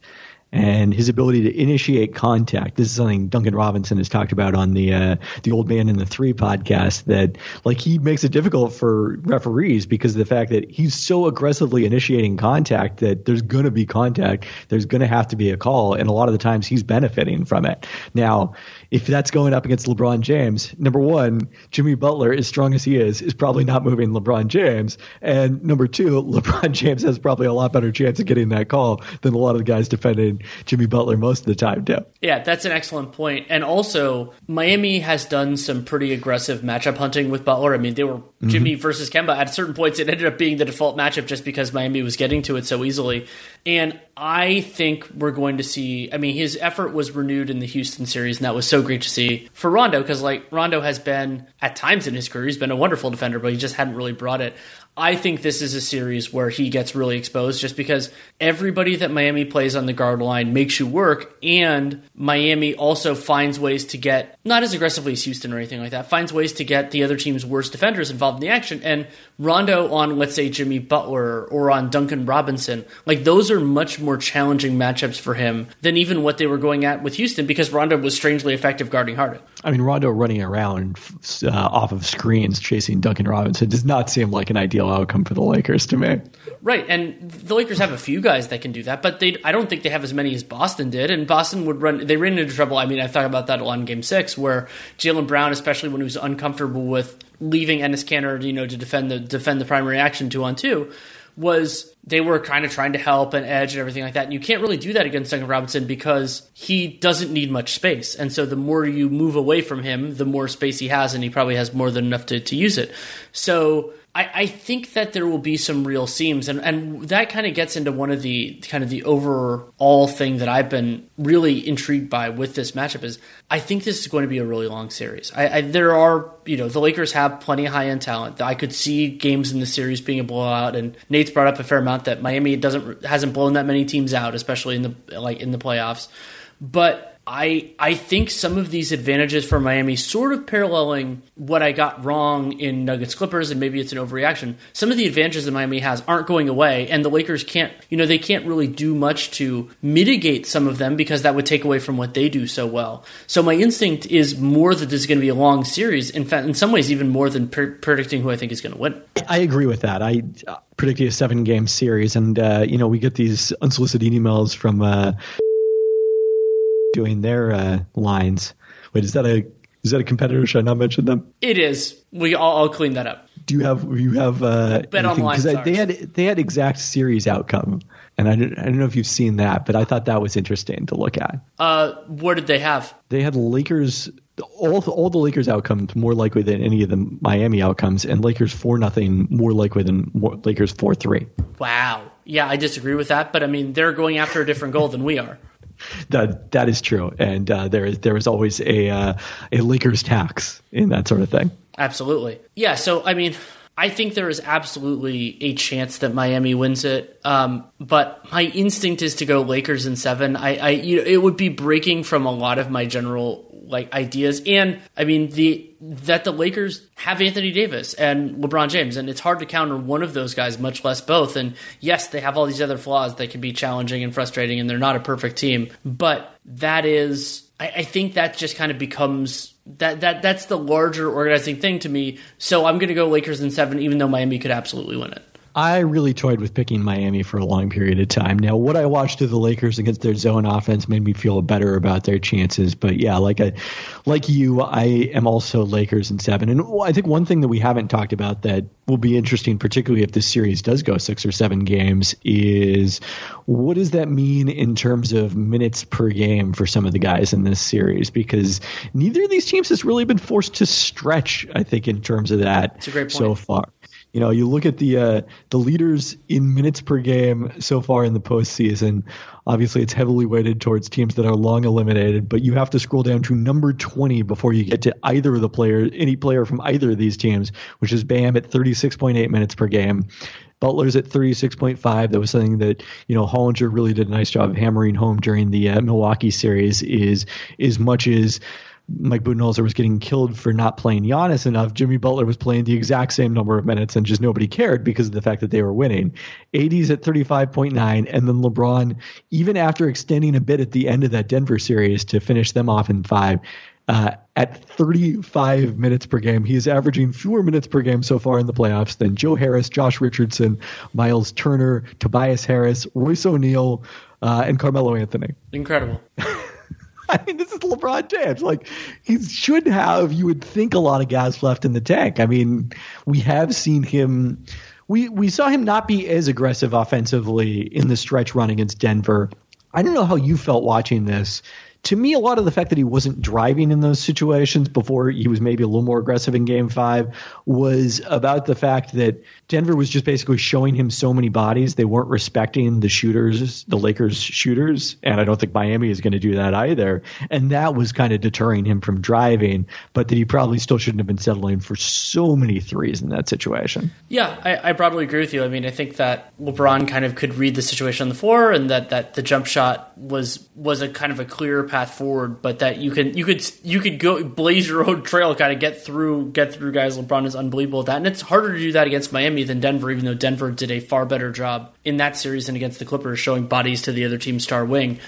Speaker 8: and his ability to initiate contact. This is something Duncan Robinson has talked about on the uh, the Old Man in the Three podcast. That like he makes it difficult for referees because of the fact that he's so aggressively initiating contact that there's going to be contact. There's going to have to be a call, and a lot of the times he's benefiting from it. Now, if that's going up against LeBron James, number one, Jimmy Butler, as strong as he is, is probably not moving LeBron James. And number two, LeBron James has probably a lot better chance of getting that call than a lot of the guys defending Jimmy Butler most of the time, too.
Speaker 7: Yeah, that's an excellent point. And also, Miami has done some pretty aggressive matchup hunting with Butler. I mean, they were mm-hmm. Jimmy versus Kemba. At certain points, it ended up being the default matchup just because Miami was getting to it so easily. And I think we're going to see. I mean, his effort was renewed in the Houston series, and that was so great to see for Rondo because, like, Rondo has been at times in his career, he's been a wonderful defender, but he just hadn't really brought it. I think this is a series where he gets really exposed just because everybody that Miami plays on the guard line makes you work, and Miami also finds ways to get, not as aggressively as Houston or anything like that, finds ways to get the other team's worst defenders involved in the action. And Rondo on, let's say, Jimmy Butler or on Duncan Robinson, like those are much more challenging matchups for him than even what they were going at with Houston because Rondo was strangely effective guarding Harden.
Speaker 8: I mean, Rondo running around uh, off of screens chasing Duncan Robinson does not seem like an ideal outcome for the Lakers to me.
Speaker 7: Right, and the Lakers have a few guys that can do that, but they I don't think they have as many as Boston did. And Boston would run they ran into trouble. I mean, I thought about that a lot in Game Six, where Jaylen Brown, especially when he was uncomfortable with leaving Enes Kanter, you know, to defend the defend the primary action two on two, was they were kind of trying to help and edge and everything like that. And you can't really do that against Duncan Robinson because he doesn't need much space. And so the more you move away from him, the more space he has, and he probably has more than enough to, to use it. So I, I think that there will be some real seams, and, and that kind of gets into one of the kind of the overall thing that I've been really intrigued by with this matchup is I think this is going to be a really long series. I, I there are you know the Lakers have plenty of high end talent. I could see games in the series being a blowout, and Nate's brought up a fair amount that Miami doesn't hasn't blown that many teams out, especially in the like in the playoffs. But I I think some of these advantages for Miami sort of paralleling what I got wrong in Nuggets Clippers, and maybe it's an overreaction. Some of the advantages that Miami has aren't going away, and the Lakers can't, you know, they can't really do much to mitigate some of them because that would take away from what they do so well. So my instinct is more that this is going to be a long series. In fact, in some ways, even more than pre- predicting who I think is going to win.
Speaker 8: I agree with that. I uh, a seven game series, and uh, you know we get these unsolicited emails from. Uh, doing their uh, lines. Wait, is that a is that a competitor? Should I not mention them?
Speaker 7: It is. We I'll, I'll clean that up.
Speaker 8: Do you have you have uh,
Speaker 7: bet online?
Speaker 8: Because they had they had exact series outcome, and I don't I don't know if you've seen that, but I thought that was interesting to look at.
Speaker 7: Uh, what did they have?
Speaker 8: They had Lakers all all the Lakers outcomes more likely than any of the Miami outcomes, and Lakers four nothing more likely than more, Lakers four three.
Speaker 7: Wow. Yeah, I disagree with that, but I mean they're going after a different goal than we are
Speaker 8: that that is true, and uh, there is there is always a uh, a Lakers tax in that sort of thing.
Speaker 7: Absolutely, yeah. So I mean, I think there is absolutely a chance that Miami wins it, um, but my instinct is to go Lakers in seven. I, I you know, it would be breaking from a lot of my general like ideas. And I mean the that the Lakers have Anthony Davis and LeBron James, and it's hard to counter one of those guys, much less both. And yes, they have all these other flaws that can be challenging and frustrating, and they're not a perfect team. But that is, I, I think that just kind of becomes that that that's the larger organizing thing to me. So I'm going to go Lakers in seven, even though Miami could absolutely win it.
Speaker 8: I really toyed with picking Miami for a long period of time. Now, what I watched of the Lakers against their zone offense made me feel better about their chances. But yeah, like I, like you, I am also Lakers in seven. And I think one thing that we haven't talked about that will be interesting, particularly if this series does go six or seven games, is what does that mean in terms of minutes per game for some of the guys in this series? Because neither of these teams has really been forced to stretch. I think in terms of that so far. You know, you look at the uh, the leaders in minutes per game so far in the postseason. Obviously, it's heavily weighted towards teams that are long eliminated, but you have to scroll down to number 20 before you get to either of the players, any player from either of these teams, which is Bam at 36.8 minutes per game. Butler's at 36.5. That was something that you know Hollinger really did a nice job of hammering home during the uh, Milwaukee series. Is as much as Mike Budenholzer was getting killed for not playing Giannis enough. Jimmy Butler was playing the exact same number of minutes and just nobody cared because of the fact that they were winning. AD's at 35.9, and then LeBron, even after extending a bit at the end of that Denver series to finish them off in five, uh, at 35 minutes per game. He is averaging fewer minutes per game so far in the playoffs than Joe Harris, Josh Richardson, Miles Turner, Tobias Harris, Royce O'Neale, uh, and Carmelo Anthony.
Speaker 7: Incredible.
Speaker 8: I mean, this is LeBron James. Like, he should have, you would think, a lot of gas left in the tank. I mean, we have seen him. We, we saw him not be as aggressive offensively in the stretch run against Denver. I don't know how you felt watching this to me, a lot of the fact that he wasn't driving in those situations before he was maybe a little more aggressive in game five was about the fact that Denver was just basically showing him so many bodies. They weren't respecting the shooters, the Lakers shooters. And I don't think Miami is going to do that either. And that was kind of deterring him from driving, but that he probably still shouldn't have been settling for so many threes in that situation.
Speaker 7: Yeah, I, I broadly agree with you. I mean, I think that LeBron kind of could read the situation on the floor and that, that the jump shot was was a kind of a clear path forward, but that you can you could you could go blaze your own trail, kind of get through get through guys. LeBron is unbelievable at that, and it's harder to do that against Miami than Denver, even though Denver did a far better job in that series than against the Clippers, showing bodies to the other team's star wing.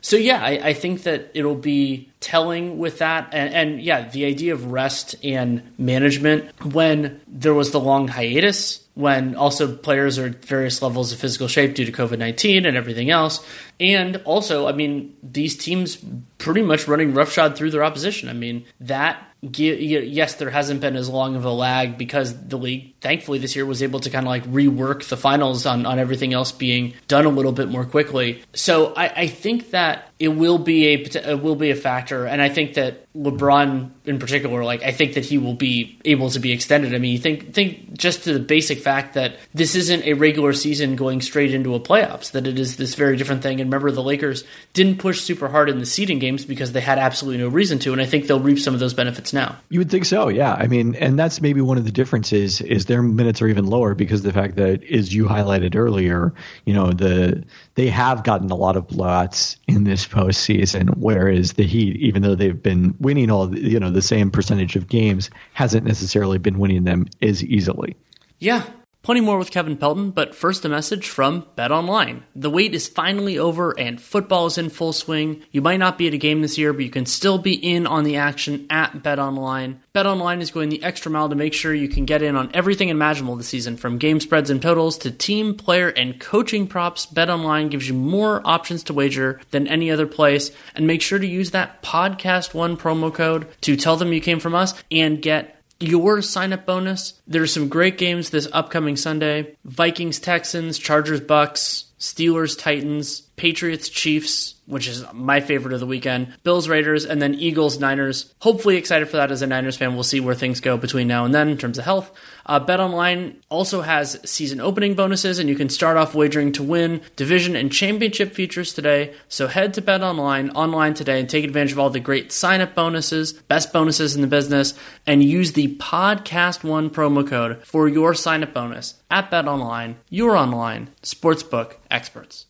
Speaker 7: So yeah, I, I, think that it'll be telling with that, and, and, yeah, the idea of rest and management when there was the long hiatus, when also players are at various levels of physical shape due to COVID nineteen and everything else, and also, I mean, these teams pretty much running roughshod through their opposition. I mean, that yes, there hasn't been as long of a lag because the league, thankfully, this year was able to kind of like rework the finals on, on everything else being done a little bit more quickly. So I, I think that it will be a it will be a factor, and I think that LeBron in particular, like I think that he will be able to be extended. I mean, you think think just to the basic fact that this isn't a regular season going straight into a playoffs, that it is this very different thing. And remember, the Lakers didn't push super hard in the seeding games because they had absolutely no reason to, and I think they'll reap some of those benefits now.
Speaker 8: You would think so, yeah. I mean, and that's maybe one of the differences is their minutes are even lower because the fact that, as you highlighted earlier, you know, the they have gotten a lot of blowouts in this postseason, whereas the Heat, even though they've been winning all, you know, the same percentage of games, hasn't necessarily been winning them as easily.
Speaker 7: Yeah, Plenty more with Kevin Pelton, but first a message from Bet Online. The wait is finally over and football is in full swing. You might not be at a game this year, but you can still be in on the action at Bet Online. Bet Online is going the extra mile to make sure you can get in on everything imaginable this season, from game spreads and totals to team, player, and coaching props. Bet Online gives you more options to wager than any other place, and make sure to use that podcast one promo code to tell them you came from us and get your sign up bonus. There's some great games this upcoming Sunday Vikings, Texans, Chargers, Bucks, Steelers, Titans, Patriots, Chiefs, which is my favorite of the weekend, Bills, Raiders, and then Eagles, Niners. Hopefully excited for that as a Niners fan. We'll see where things go between now and then in terms of health. Uh, Bet Online also has season opening bonuses, and you can start off wagering to win division and championship features today. So head to Bet Online online today and take advantage of all the great sign up bonuses, best bonuses in the business, and use the Podcast One promo code for your sign up bonus at Bet Online, your online sportsbook experts.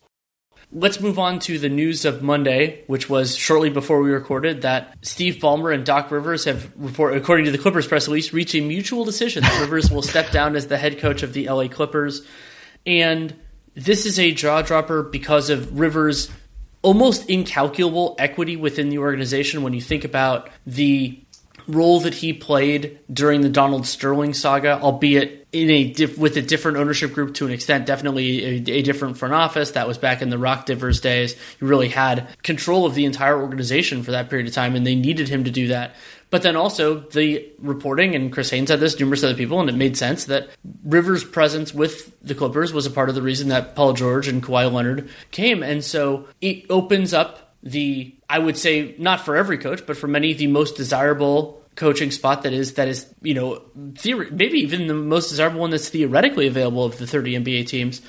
Speaker 7: Let's move on to the news of Monday, which was shortly before we recorded that Steve Ballmer and Doc Rivers have report, according to the Clippers press release, reached a mutual decision that Rivers will step down as the head coach of the LA Clippers. And this is a jaw dropper because of Rivers' almost incalculable equity within the organization when you think about the role that he played during the Donald Sterling saga, albeit in a diff- with a different ownership group to an extent, definitely a, a, different front office. That was back in the Doc Rivers days. He really had control of the entire organization for that period of time, and they needed him to do that. But then also the reporting, and Chris Haynes said this, numerous other people, and it made sense that Rivers' presence with the Clippers was a part of the reason that Paul George and Kawhi Leonard came. And so it opens up the, I would say, not for every coach, but for many, the most desirable coaching spot that is that is you know theory, maybe even the most desirable one that's theoretically available of the 30 NBA teams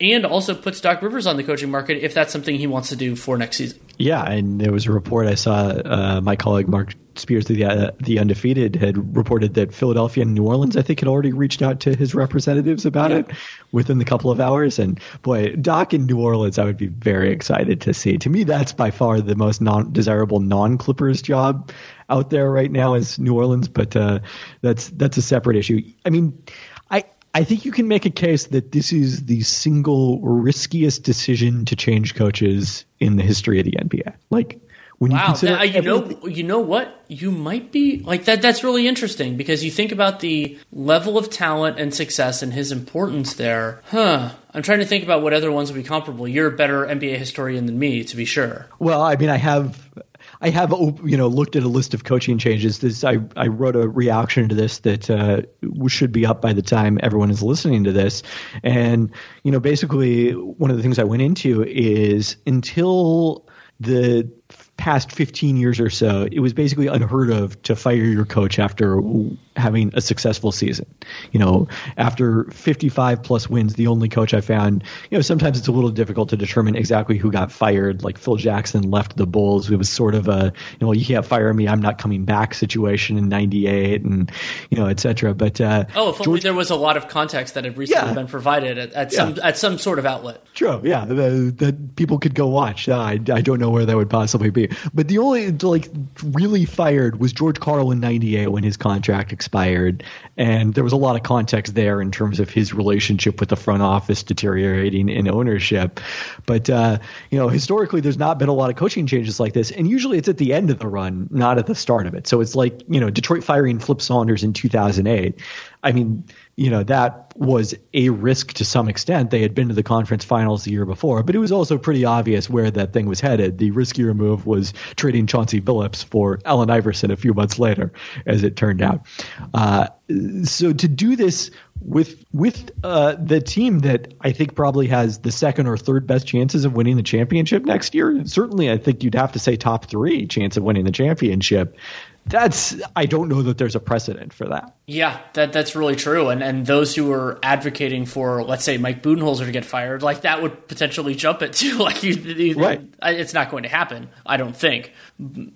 Speaker 7: and also puts Doc Rivers on the coaching market if that's something he wants to do for next season.
Speaker 8: Yeah, and there was a report I saw. Uh, my colleague Marc Spears, the uh, the undefeated, had reported that Philadelphia and New Orleans, I think, had already reached out to his representatives about yeah. it within the couple of hours. And boy, Doc in New Orleans, I would be very excited to see. To me, that's by far the most non desirable non Clippers job out there right now is New Orleans, but uh, that's that's a separate issue. I mean, I I think you can make a case that this is the single riskiest decision to change coaches in the history of the NBA. Like when
Speaker 7: wow,
Speaker 8: you consider
Speaker 7: that, you know, you know what, you might be like that. That's really interesting because you think about the level of talent and success and his importance there. Huh. I'm trying to think about what other ones would be comparable. You're a better NBA historian than me, to be sure.
Speaker 8: Well, I mean, I have I have you know looked at a list of coaching changes. This I I wrote a reaction to this that uh, should be up by the time everyone is listening to this, and you know basically one of the things I went into is until the past 15 years or so, it was basically unheard of to fire your coach after having a successful season. You know, after 55 plus wins, the only coach I found, you know, sometimes it's a little difficult to determine exactly who got fired. Like Phil Jackson left the Bulls. It was sort of a, you know, you can't fire me. I'm not coming back situation in 98 and, you know, et cetera. But, uh,
Speaker 7: oh, if only there was a lot of context that had recently yeah. been provided at, at some, at some sort of outlet.
Speaker 8: True. Yeah. That people could go watch. I, I don't know where that would possibly be. But the only, like, really fired was George Karl in 98 when his contract expired expired, and there was a lot of context there in terms of his relationship with the front office deteriorating in ownership. But uh, you know, historically, there's not been a lot of coaching changes like this, and usually it's at the end of the run, not at the start of it. So it's like you know, Detroit firing Flip Saunders in 2008. I mean, you know, that was a risk to some extent. They had been to the conference finals the year before, but it was also pretty obvious where that thing was headed. The riskier move was trading Chauncey Billups for Allen Iverson a few months later, as it turned out. Uh, so to do this with with uh, the team that I think probably has the second or third best chances of winning the championship next year, certainly I think you'd have to say top three chance of winning the championship that's I don't know that there's a precedent for that.
Speaker 7: Yeah, that that's really true. And and those who are advocating for, let's say, Mike Budenholzer to get fired, like that would potentially jump it too. Like you, you,
Speaker 8: right.
Speaker 7: it's not going to happen, I don't think.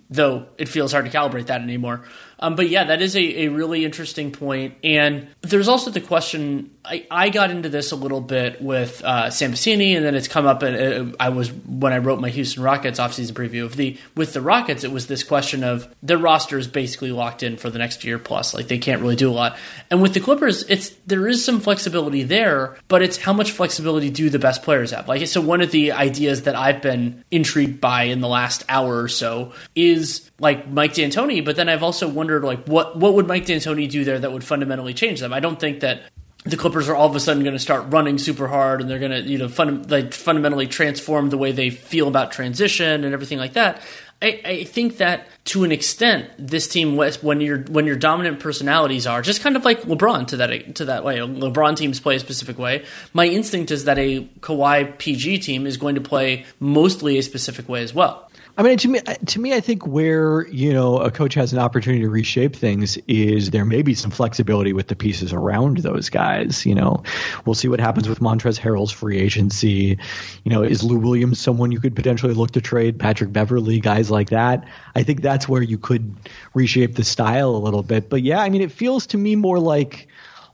Speaker 7: Though it feels hard to calibrate that anymore. Um, but yeah, that is a, a really interesting point. And there's also the question. I, I got into this a little bit with uh, Sam Vecenie, and then it's come up. And uh, I was when I wrote my Houston Rockets offseason preview of the with the Rockets. It was this question of their roster is basically locked in for the next year plus. Like they can't really do a lot. And with the Clippers, it's there is some flexibility there, but it's how much flexibility do the best players have? Like so, one of the ideas that I've been intrigued by in the last hour or so is like Mike D'Antoni, but then I've also wondered like what what would Mike D'Antoni do there that would fundamentally change them? I don't think that the Clippers are all of a sudden going to start running super hard and they're going to you know like fundamentally transform the way they feel about transition and everything like that. I, I, think that to an extent, this team when your when your dominant personalities are just kind of like LeBron to that to that way. LeBron teams play a specific way. My instinct is that a Kawhi PG team is going to play mostly a specific way as well.
Speaker 8: I mean, to me, to me, I think where you know a coach has an opportunity to reshape things is there may be some flexibility with the pieces around those guys. You know, we'll see what happens with Montrezl Harrell's free agency. You know, is Lou Williams someone you could potentially look to trade? Patrick Beverley, guys like that. I think that's where you could reshape the style a little bit. But yeah, I mean, it feels to me more like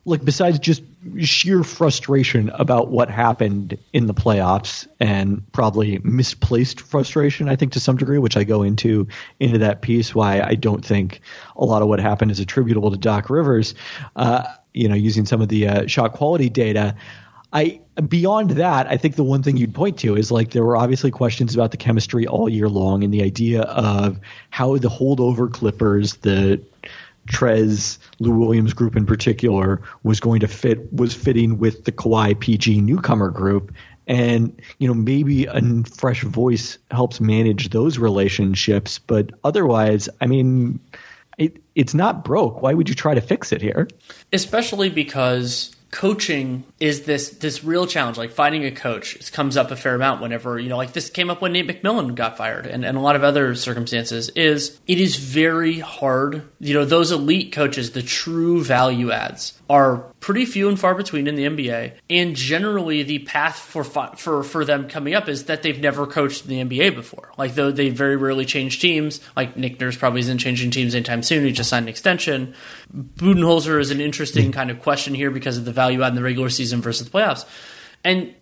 Speaker 8: like besides just sheer frustration about what happened in the playoffs and probably misplaced frustration i think to some degree which i go into into that piece why i don't think a lot of what happened is attributable to doc rivers uh, you know using some of the uh, shot quality data. I beyond that, I think the one thing you'd point to is like there were obviously questions about the chemistry all year long and the idea of how the holdover Clippers, the Trez, Lou Williams group in particular, was going to fit was fitting with the Kawhi PG newcomer group. And, you know, maybe a fresh voice helps manage those relationships. But otherwise, I mean, it, it's not broke. Why would you try to fix it here?
Speaker 7: Especially because coaching is this this real challenge. Like finding a coach comes up a fair amount whenever you know, like this came up when Nate McMillan got fired, and, and a lot of other circumstances. Is it is very hard. You know, those elite coaches, the true value adds, are pretty few and far between in the NBA, and generally the path for for for them coming up is that they've never coached in the NBA before. Like though they very rarely change teams. Like Nick Nurse probably isn't changing teams anytime soon. He just signed an extension. Budenholzer is an interesting kind of question here because of the value add in the regular season versus the playoffs. And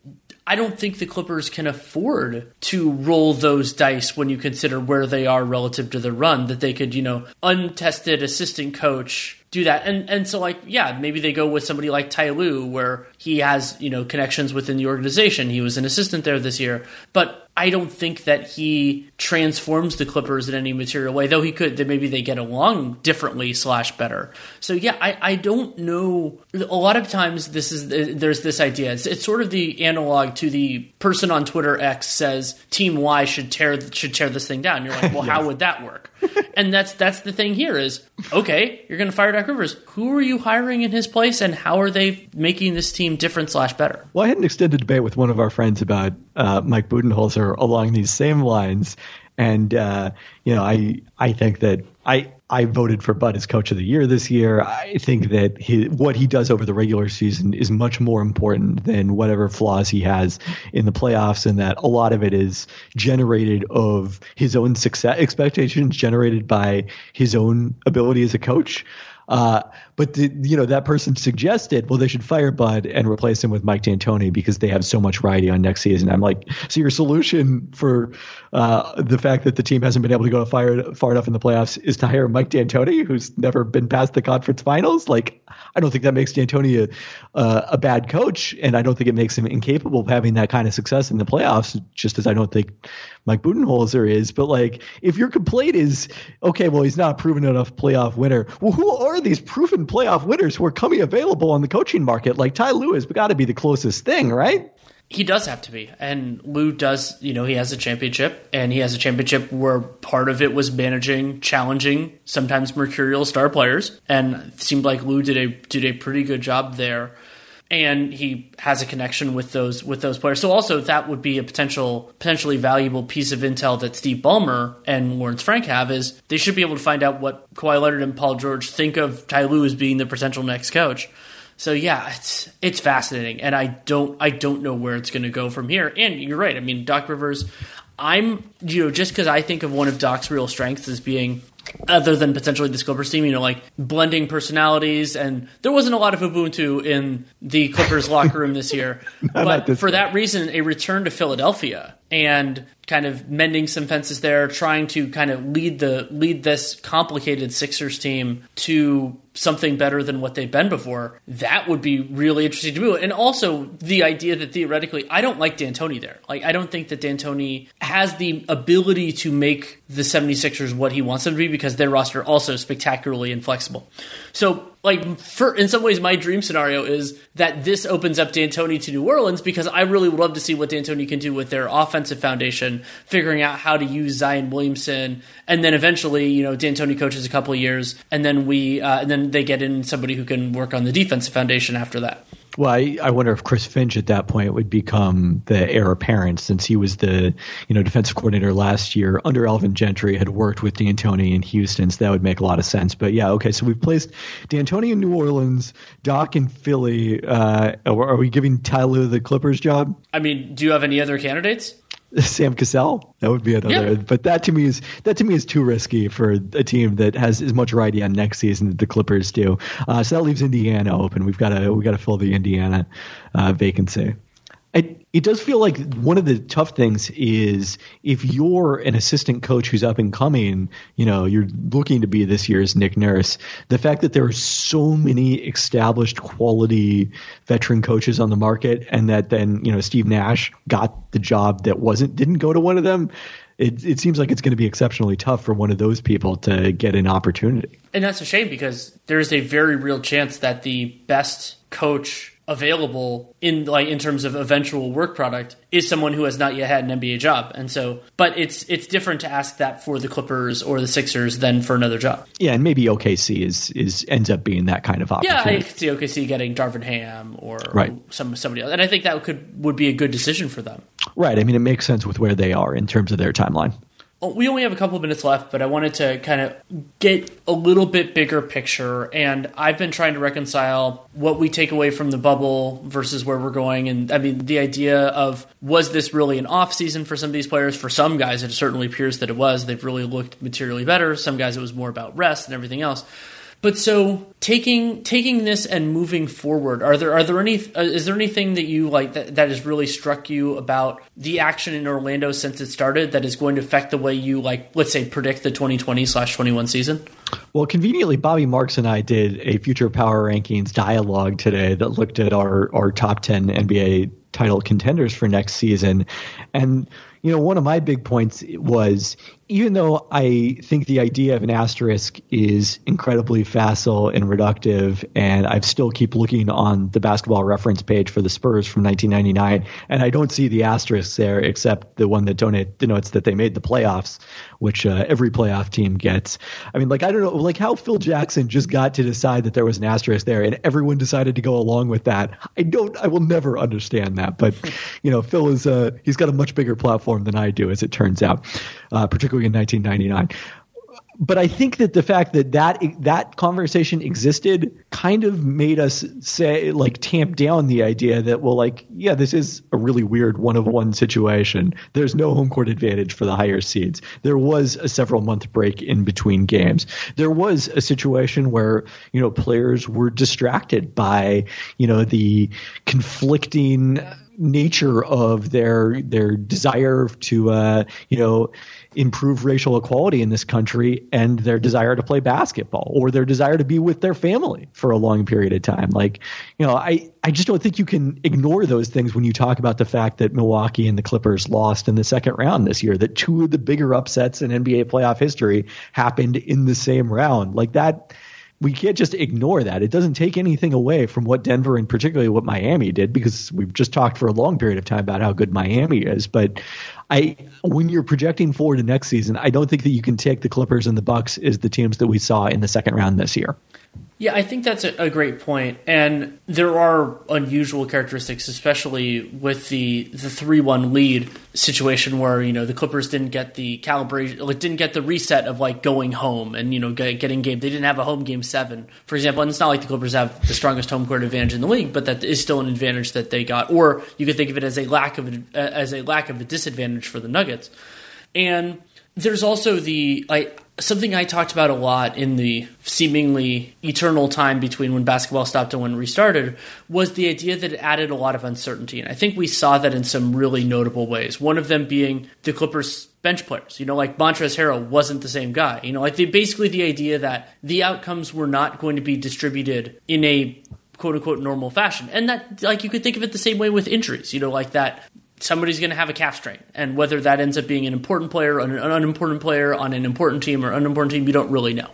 Speaker 7: I don't think the Clippers can afford to roll those dice when you consider where they are relative to the run, that they could, you know, untested assistant coach do that. And and so like yeah, maybe they go with somebody like Ty Lue where he has, you know, connections within the organization. He was an assistant there this year. But I don't think that he transforms the Clippers in any material way, though he could. That maybe they get along differently slash better. So yeah, I, I don't know. A lot of times this is there's this idea. It's, it's sort of the analog to the person on Twitter X says Team Y should tear should tear this thing down. You're like, well, yes. how would that work? and that's that's the thing here is okay, you're going to fire Doc Rivers. Who are you hiring in his place, and how are they making this team different slash better?
Speaker 8: Well, I had an extended debate with one of our friends about uh, Mike Budenholzer along these same lines, and uh, you know, I I think that I I voted for Bud as coach of the year this year. I think that he, what he does over the regular season is much more important than whatever flaws he has in the playoffs, and that a lot of it is generated of his own success expectations, generated by his own ability as a coach. Uh, but the, you know that person suggested, well, they should fire Bud and replace him with Mike D'Antoni because they have so much variety on next season. I'm like, so your solution for uh, the fact that the team hasn't been able to go far, far enough in the playoffs is to hire Mike D'Antoni, who's never been past the conference finals? Like, I don't think that makes D'Antoni a, uh, a bad coach, and I don't think it makes him incapable of having that kind of success in the playoffs. Just as I don't think Mike Budenholzer is. But like, if your complaint is okay, well, he's not a proven enough playoff winner. Well, who are these proven playoff winners who are coming available on the coaching market? Like Ty Lue's, got to be the closest thing, right?
Speaker 7: He does have to be. And Lue does, you know, he has a championship, and he has a championship where part of it was managing, challenging, sometimes mercurial star players. And seemed like Lue did a did a pretty good job there. And he has a connection with those with those players. So also that would be a potential potentially valuable piece of intel that Steve Ballmer and Lawrence Frank have is they should be able to find out what Kawhi Leonard and Paul George think of Ty Lue as being the potential next coach. So yeah, it's it's fascinating, and I don't I don't know where it's going to go from here. And you're right. I mean, Doc Rivers. I'm you know just because I think of one of Doc's real strengths as being other than potentially the Clippers team, you know, like blending personalities. And there wasn't a lot of Ubuntu in the Clippers locker room this year. but this for that reason, a return to Philadelphia and kind of mending some fences there, trying to kind of lead the lead this complicated Sixers team to something better than what they've been before, that would be really interesting to me. And also the idea that theoretically, I don't like D'Antoni there. Like, I don't think that D'Antoni has the ability to make the 76ers what he wants them to be because their roster also spectacularly inflexible. So like for in some ways my dream scenario is that this opens up D'Antoni to New Orleans because I really would love to see what D'Antoni can do with their offensive foundation, figuring out how to use Zion Williamson, and then eventually you know D'Antoni coaches a couple years, and then we uh, and then they get in somebody who can work on the defensive foundation after that.
Speaker 8: Well, I, I, wonder if Chris Finch at that point would become the heir apparent since he was the you know defensive coordinator last year under Alvin Gentry, had worked with D'Antoni in Houston, so that would make a lot of sense. But yeah, okay, so we've placed D'Antoni in New Orleans, Doc in Philly. Uh, are we giving Ty Lue the Clippers job?
Speaker 7: I mean, do you have any other candidates?
Speaker 8: Sam Cassell. That would be another. Yeah. But that to me is that to me is too risky for a team that has as much riding on next season that the Clippers do. Uh, so that leaves Indiana open. We've got to we got to fill the Indiana uh, vacancy. It, it does feel like one of the tough things is if you're an assistant coach who's up and coming, you know, you're looking to be this year's Nick Nurse. The fact that there are so many established quality veteran coaches on the market, and that then you know Steve Nash got the job that wasn't didn't go to one of them. It, it seems like it's going to be exceptionally tough for one of those people to get an opportunity.
Speaker 7: And that's a shame because there is a very real chance that the best coach available in like in terms of eventual work product is someone who has not yet had an NBA job. And so but it's it's different to ask that for the Clippers or the Sixers than for another job.
Speaker 8: Yeah, and maybe OKC is is ends up being that kind of opportunity.
Speaker 7: Yeah, I could see OKC getting Darvin Ham or right. some somebody else. And I think that could would be a good decision for them.
Speaker 8: Right. I mean it makes sense with where they are in terms of their timeline.
Speaker 7: Oh, we only have a couple of minutes left, but I wanted to kind of get a little bit bigger picture. And I've been trying to reconcile what we take away from the bubble versus where we're going. And I mean, the idea of was this really an off season for some of these players? For some guys, it certainly appears that it was. They've really looked materially better. Some guys, it was more about rest and everything else. But so taking taking this and moving forward, are there are there any uh, is there anything that you like that, that has really struck you about the action in Orlando since it started that is going to affect the way you like let's say predict the 2020 slash 21 season?
Speaker 8: Well, conveniently, Bobby Marks and I did a future power rankings dialogue today that looked at our our top 10 NBA title contenders for next season, and you know, one of my big points was even though I think the idea of an asterisk is incredibly facile and reductive, and I still keep looking on the basketball reference page for the Spurs from 1999, and I don't see the asterisk there except the one that denotes that they made the playoffs, which uh, every playoff team gets. I mean, like I don't know, like how Phil Jackson just got to decide that there was an asterisk there, and everyone decided to go along with that. I don't, I will never understand that, but you know, Phil is uh, he's got a much bigger platform than I do, as it turns out, uh, particularly in 1999 but I think that the fact that that that conversation existed kind of made us say like tamp down the idea that well like yeah this is a really weird one of one situation. There's no home court advantage for the higher seeds. There was a several month break in between games. There was a situation where you know players were distracted by you know the conflicting nature of their their desire to uh, you know improve racial equality in this country and their desire to play basketball or their desire to be with their family for a long period of time. Like, you know, I, I just don't think you can ignore those things when you talk about the fact that Milwaukee and the Clippers lost in the second round this year, that two of the bigger upsets in NBA playoff history happened in the same round. Like that we can't just ignore that. It doesn't take anything away from what Denver and particularly what Miami did because we've just talked for a long period of time about how good Miami is. But I, when you're projecting forward to next season, I don't think that you can take the Clippers and the Bucks as the teams that we saw in the second round this year.
Speaker 7: Yeah, I think that's a, great point, and there are unusual characteristics, especially with the the three one lead situation where you know the Clippers didn't get the calibration, like didn't get the reset of like going home and you know getting game. They didn't have a home game seven, for example, and it's not like the Clippers have the strongest home court advantage in the league, but that is still an advantage that they got, or you could think of it as a lack of as a lack of a disadvantage for the Nuggets, and there's also the like something I talked about a lot in the seemingly eternal time between when basketball stopped and when it restarted was the idea that it added a lot of uncertainty. And I think we saw that in some really notable ways. One of them being the Clippers bench players. You know, like Montrezl Harrell wasn't the same guy. You know, like the, basically the idea that the outcomes were not going to be distributed in a quote unquote normal fashion. And that, like, you could think of it the same way with injuries, you know, like that somebody's going to have a calf strain. And whether that ends up being an important player or an unimportant player on an important team or unimportant team, you don't really know.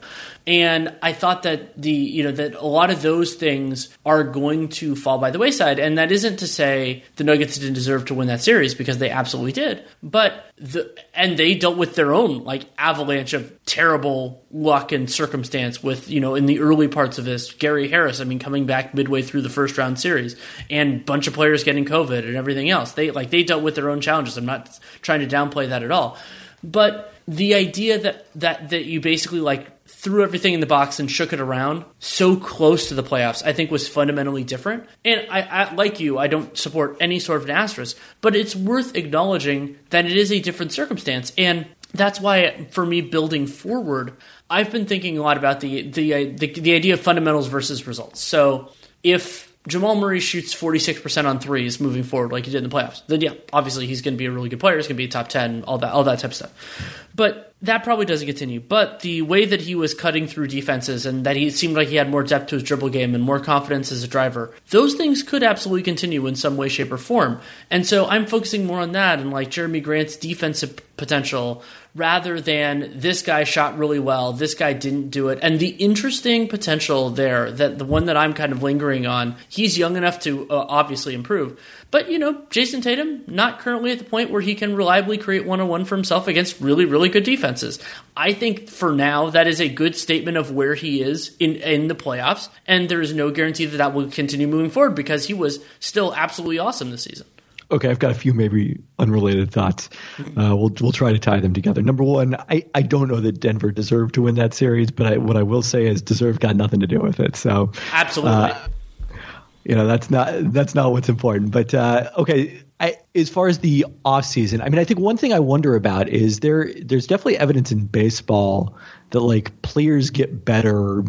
Speaker 7: And I thought that the you know that a lot of those things are going to fall by the wayside. And that isn't to say the Nuggets didn't deserve to win that series because they absolutely did. But the and they dealt with their own like avalanche of terrible luck and circumstance with you know in the early parts of this Gary Harris. I mean, coming back midway through the first round series and bunch of players getting COVID and everything else. They like they dealt with their own challenges. I'm not trying to downplay that at all. But the idea that that that you basically like threw everything in the box and shook it around so close to the playoffs, I think was fundamentally different. And I, I, like you, I don't support any sort of an asterisk, but it's worth acknowledging that it is a different circumstance. And that's why, for me, building forward, I've been thinking a lot about the the uh, the, the idea of fundamentals versus results. So if Jamal Murray shoots 46% on threes moving forward like he did in the playoffs, then yeah, obviously he's going to be a really good player. He's going to be a top 10, all that, all that type of stuff. But that probably doesn't continue. But the way that he was cutting through defenses and that he seemed like he had more depth to his dribble game and more confidence as a driver, those things could absolutely continue in some way, shape, or form. And so I'm focusing more on that and like Jerami Grant's defensive potential rather than this guy shot really well, this guy didn't do it. And the interesting potential there, that the one that I'm kind of lingering on, he's young enough to uh, obviously improve. But, you know, Jayson Tatum, not currently at the point where he can reliably create one on one for himself against really, really good defenses. I think for now, that is a good statement of where he is in, in the playoffs. And there is no guarantee that that will continue moving forward because he was still absolutely awesome this season.
Speaker 8: Okay, I've got a few maybe unrelated thoughts. Uh, we'll we'll try to tie them together. Number one, I, I don't know that Denver deserved to win that series, but I, what I will say is deserved got nothing to do with it. So
Speaker 7: absolutely, uh,
Speaker 8: you know that's not that's not what's important. But uh, okay, I, as far as the off season, I mean, I think one thing I wonder about is there there's definitely evidence in baseball that like players get better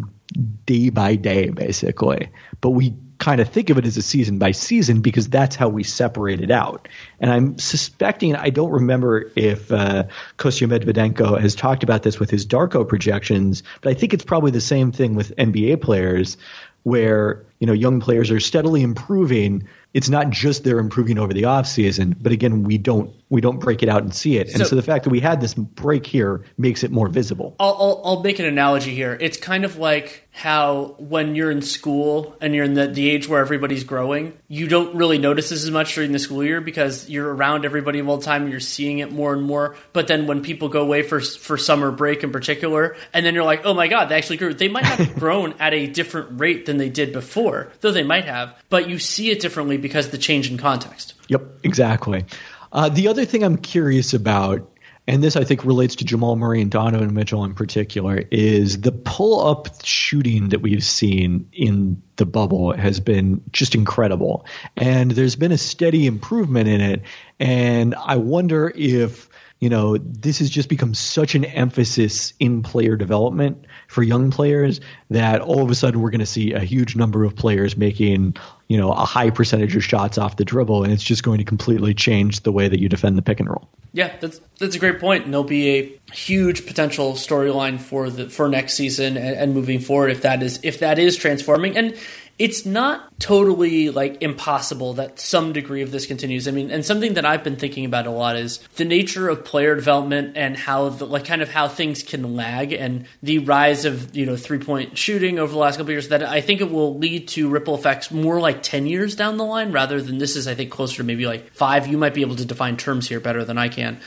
Speaker 8: day by day, basically, but we kind of think of it as a season by season because that's how we separate it out. And I'm suspecting, I don't remember if uh, Kostya Medvedovsky has talked about this with his Darko projections, but I think it's probably the same thing with NBA players where you know young players are steadily improving it's not just they're improving over the offseason, but again, we don't we don't break it out and see it. And so, the fact that we had this break here makes it more visible.
Speaker 7: I'll, I'll, I'll, make an analogy here. It's kind of like how when you're in school and you're in the, the age where everybody's growing, you don't really notice this as much during the school year because you're around everybody all the time and you're seeing it more and more. But then when people go away for, for summer break in particular, and then you're like, oh my God, they actually grew. They might have grown at a different rate than they did before, though they might have, but you see it differently because the change in context.
Speaker 8: Yep, exactly. Uh, the other thing I'm curious about, and this I think relates to Jamal Murray and Donovan Mitchell in particular, is the pull up shooting that we've seen in the bubble has been just incredible. And there's been a steady improvement in it. And I wonder if you know, this has just become such an emphasis in player development for young players that all of a sudden we're going to see a huge number of players making, you know, a high percentage of shots off the dribble, and it's just going to completely change the way that you defend the pick and roll.
Speaker 7: Yeah, that's that's a great point. and there'll be a huge potential storyline for the for next season and, and moving forward if that is if that is transforming and it's not totally like impossible that some degree of this continues. I mean, and something that I've been thinking about a lot is the nature of player development and how the like kind of how things can lag and the rise of, you know, three point shooting over the last couple years that I think it will lead to ripple effects more like 10 years down the line rather than this is I think closer to maybe like 5. You might be able to define terms here better than I can.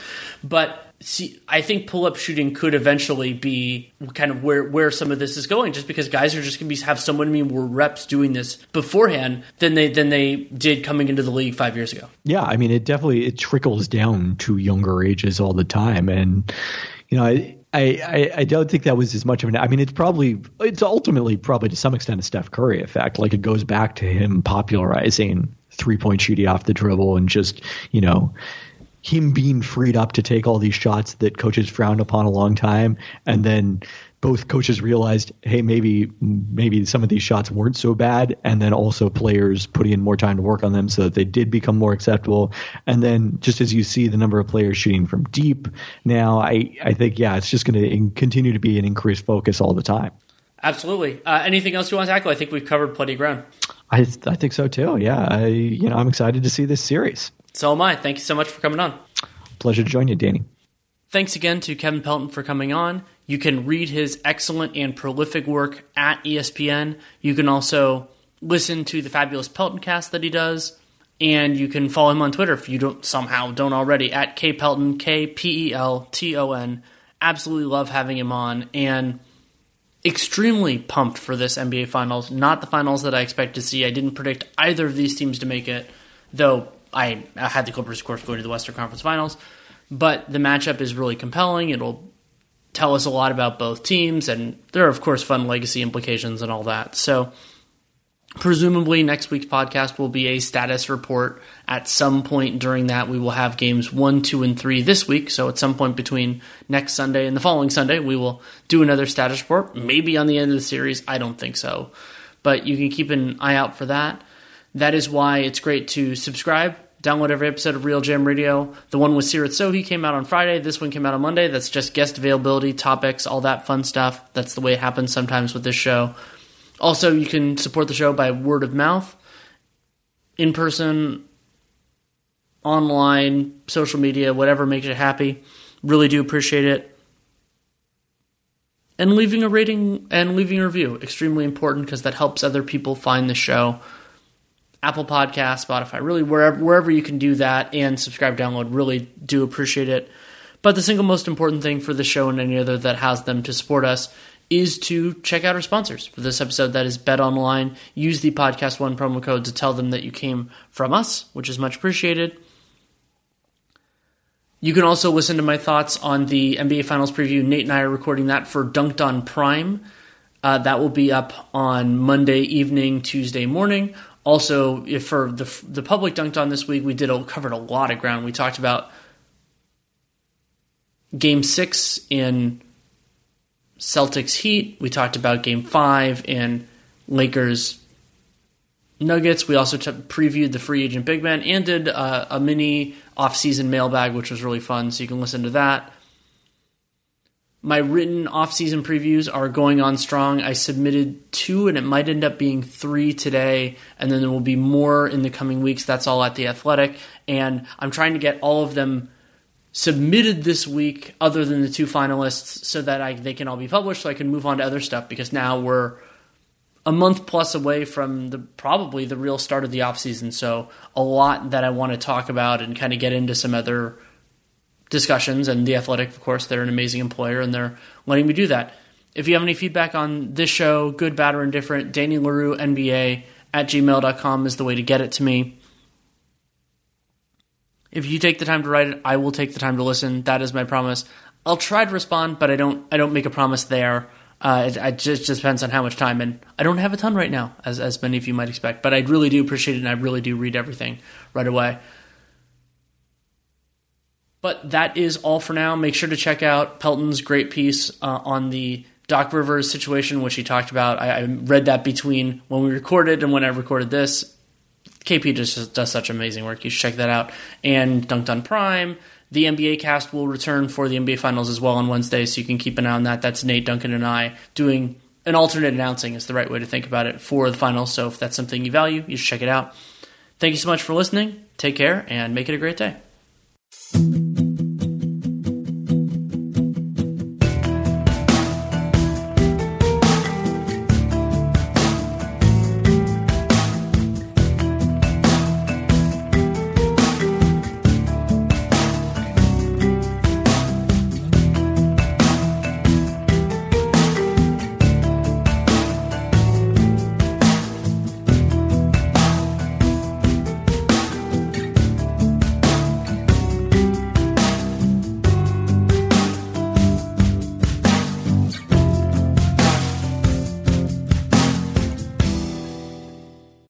Speaker 7: But see I think pull up shooting could eventually be kind of where where some of this is going just because guys are just going to be have so many more reps doing this beforehand than they than they did coming into the league 5 years ago.
Speaker 8: Yeah, I mean it definitely it trickles down to younger ages all the time and you know I I, I, don't think that was as much of an. I mean, it's probably it's ultimately probably to some extent a Steph Curry effect. Like it goes back to him popularizing three point shooting off the dribble and just you know him being freed up to take all these shots that coaches frowned upon a long time, and then both coaches realized, hey, maybe maybe some of these shots weren't so bad, and then also players putting in more time to work on them so that they did become more acceptable. And then just as you see the number of players shooting from deep now, I I think yeah, it's just going to continue to be an increased focus all the time.
Speaker 7: Absolutely. Uh, anything else you want to tackle? I think we've covered plenty of ground.
Speaker 8: I I think so too. Yeah, I you know I'm excited to see this series.
Speaker 7: So am I. Thank you so much for coming on.
Speaker 8: Pleasure to join you, Danny.
Speaker 7: Thanks again to Kevin Pelton for coming on. You can read his excellent and prolific work at ESPN. You can also listen to the fabulous Pelton cast that he does. And you can follow him on Twitter if you don't somehow don't already at K Pelton, K P E L T O N. Absolutely love having him on and extremely pumped for this NBA finals. Not the finals that I expect to see. I didn't predict either of these teams to make it, though I, had the Clippers, of course, going to the Western Conference Finals. But the matchup is really compelling. It'll tell us a lot about both teams, and there are, of course, fun legacy implications and all that. So, presumably, next week's podcast will be a status report. At some point during that, we will have games one, two, and three this week. So, at some point between next Sunday and the following Sunday, we will do another status report. Maybe on the end of the series. I don't think so. But you can keep an eye out for that. That is why it's great to subscribe Download every episode of RealGM Radio. The one with Seerat Sohi came out on Friday. This one came out on Monday. That's just guest availability, topics, all that fun stuff. That's the way it happens sometimes with this show. Also, you can support the show by word of mouth, in person, online, social media, whatever makes you happy. Really do appreciate it. And leaving a rating and leaving a review, extremely important because that helps other people find the show. Apple Podcast, Spotify, really wherever wherever you can do that and subscribe, download. Really do appreciate it. But the single most important thing for the show and any other that has them to support us is to check out our sponsors for this episode. That is Bet Online. Use the podcast one promo code to tell them that you came from us, which is much appreciated. You can also listen to my thoughts on the NBA Finals preview. Nate and I are recording that for Dunc'd On Prime. Uh, that will be up on Monday evening, Tuesday morning. Also, if for the the public Dunc'd On this week, we did a, covered a lot of ground. We talked about Game Six in Celtics Heat. We talked about Game Five in Lakers Nuggets. We also t- previewed the free agent big man and did uh, a mini off-season mailbag, which was really fun. So you can listen to that. My written off-season previews are going on strong. I submitted two, and it might end up being three today, and then there will be more in the coming weeks. That's all at the Athletic, and I'm trying to get all of them submitted this week, other than the two finalists, so that I, they can all be published, so I can move on to other stuff. Because now we're a month plus away from the probably the real start of the off season, so a lot that I want to talk about and kind of get into some other discussions. And The Athletic, of course, they're an amazing employer and they're letting me do that. If you have any feedback on this show, good, bad, or indifferent, Danny Leroux, NBA at gmail.com is the way to get it to me. If you take the time to write it, I will take the time to listen. That is my promise. I'll try to respond, but I don't. I don't make a promise there. Uh, it, it just, just depends on how much time, and I don't have a ton right now, as as many of you might expect. But I really do appreciate it, and I really do read everything right away. But that is all for now. Make sure to check out Pelton's great piece uh, on the Doc Rivers situation, which he talked about. I, I, read that between when we recorded and when I recorded this. KP just does such amazing work. You should check that out. And Dunc'd On Prime. The NBA cast will return for the NBA Finals as well on Wednesday, so you can keep an eye on that. That's Nate Duncan and I doing an alternate announcing is the right way to think about it for the finals. So if that's something you value, you should check it out. Thank you so much for listening. Take care and make it a great day.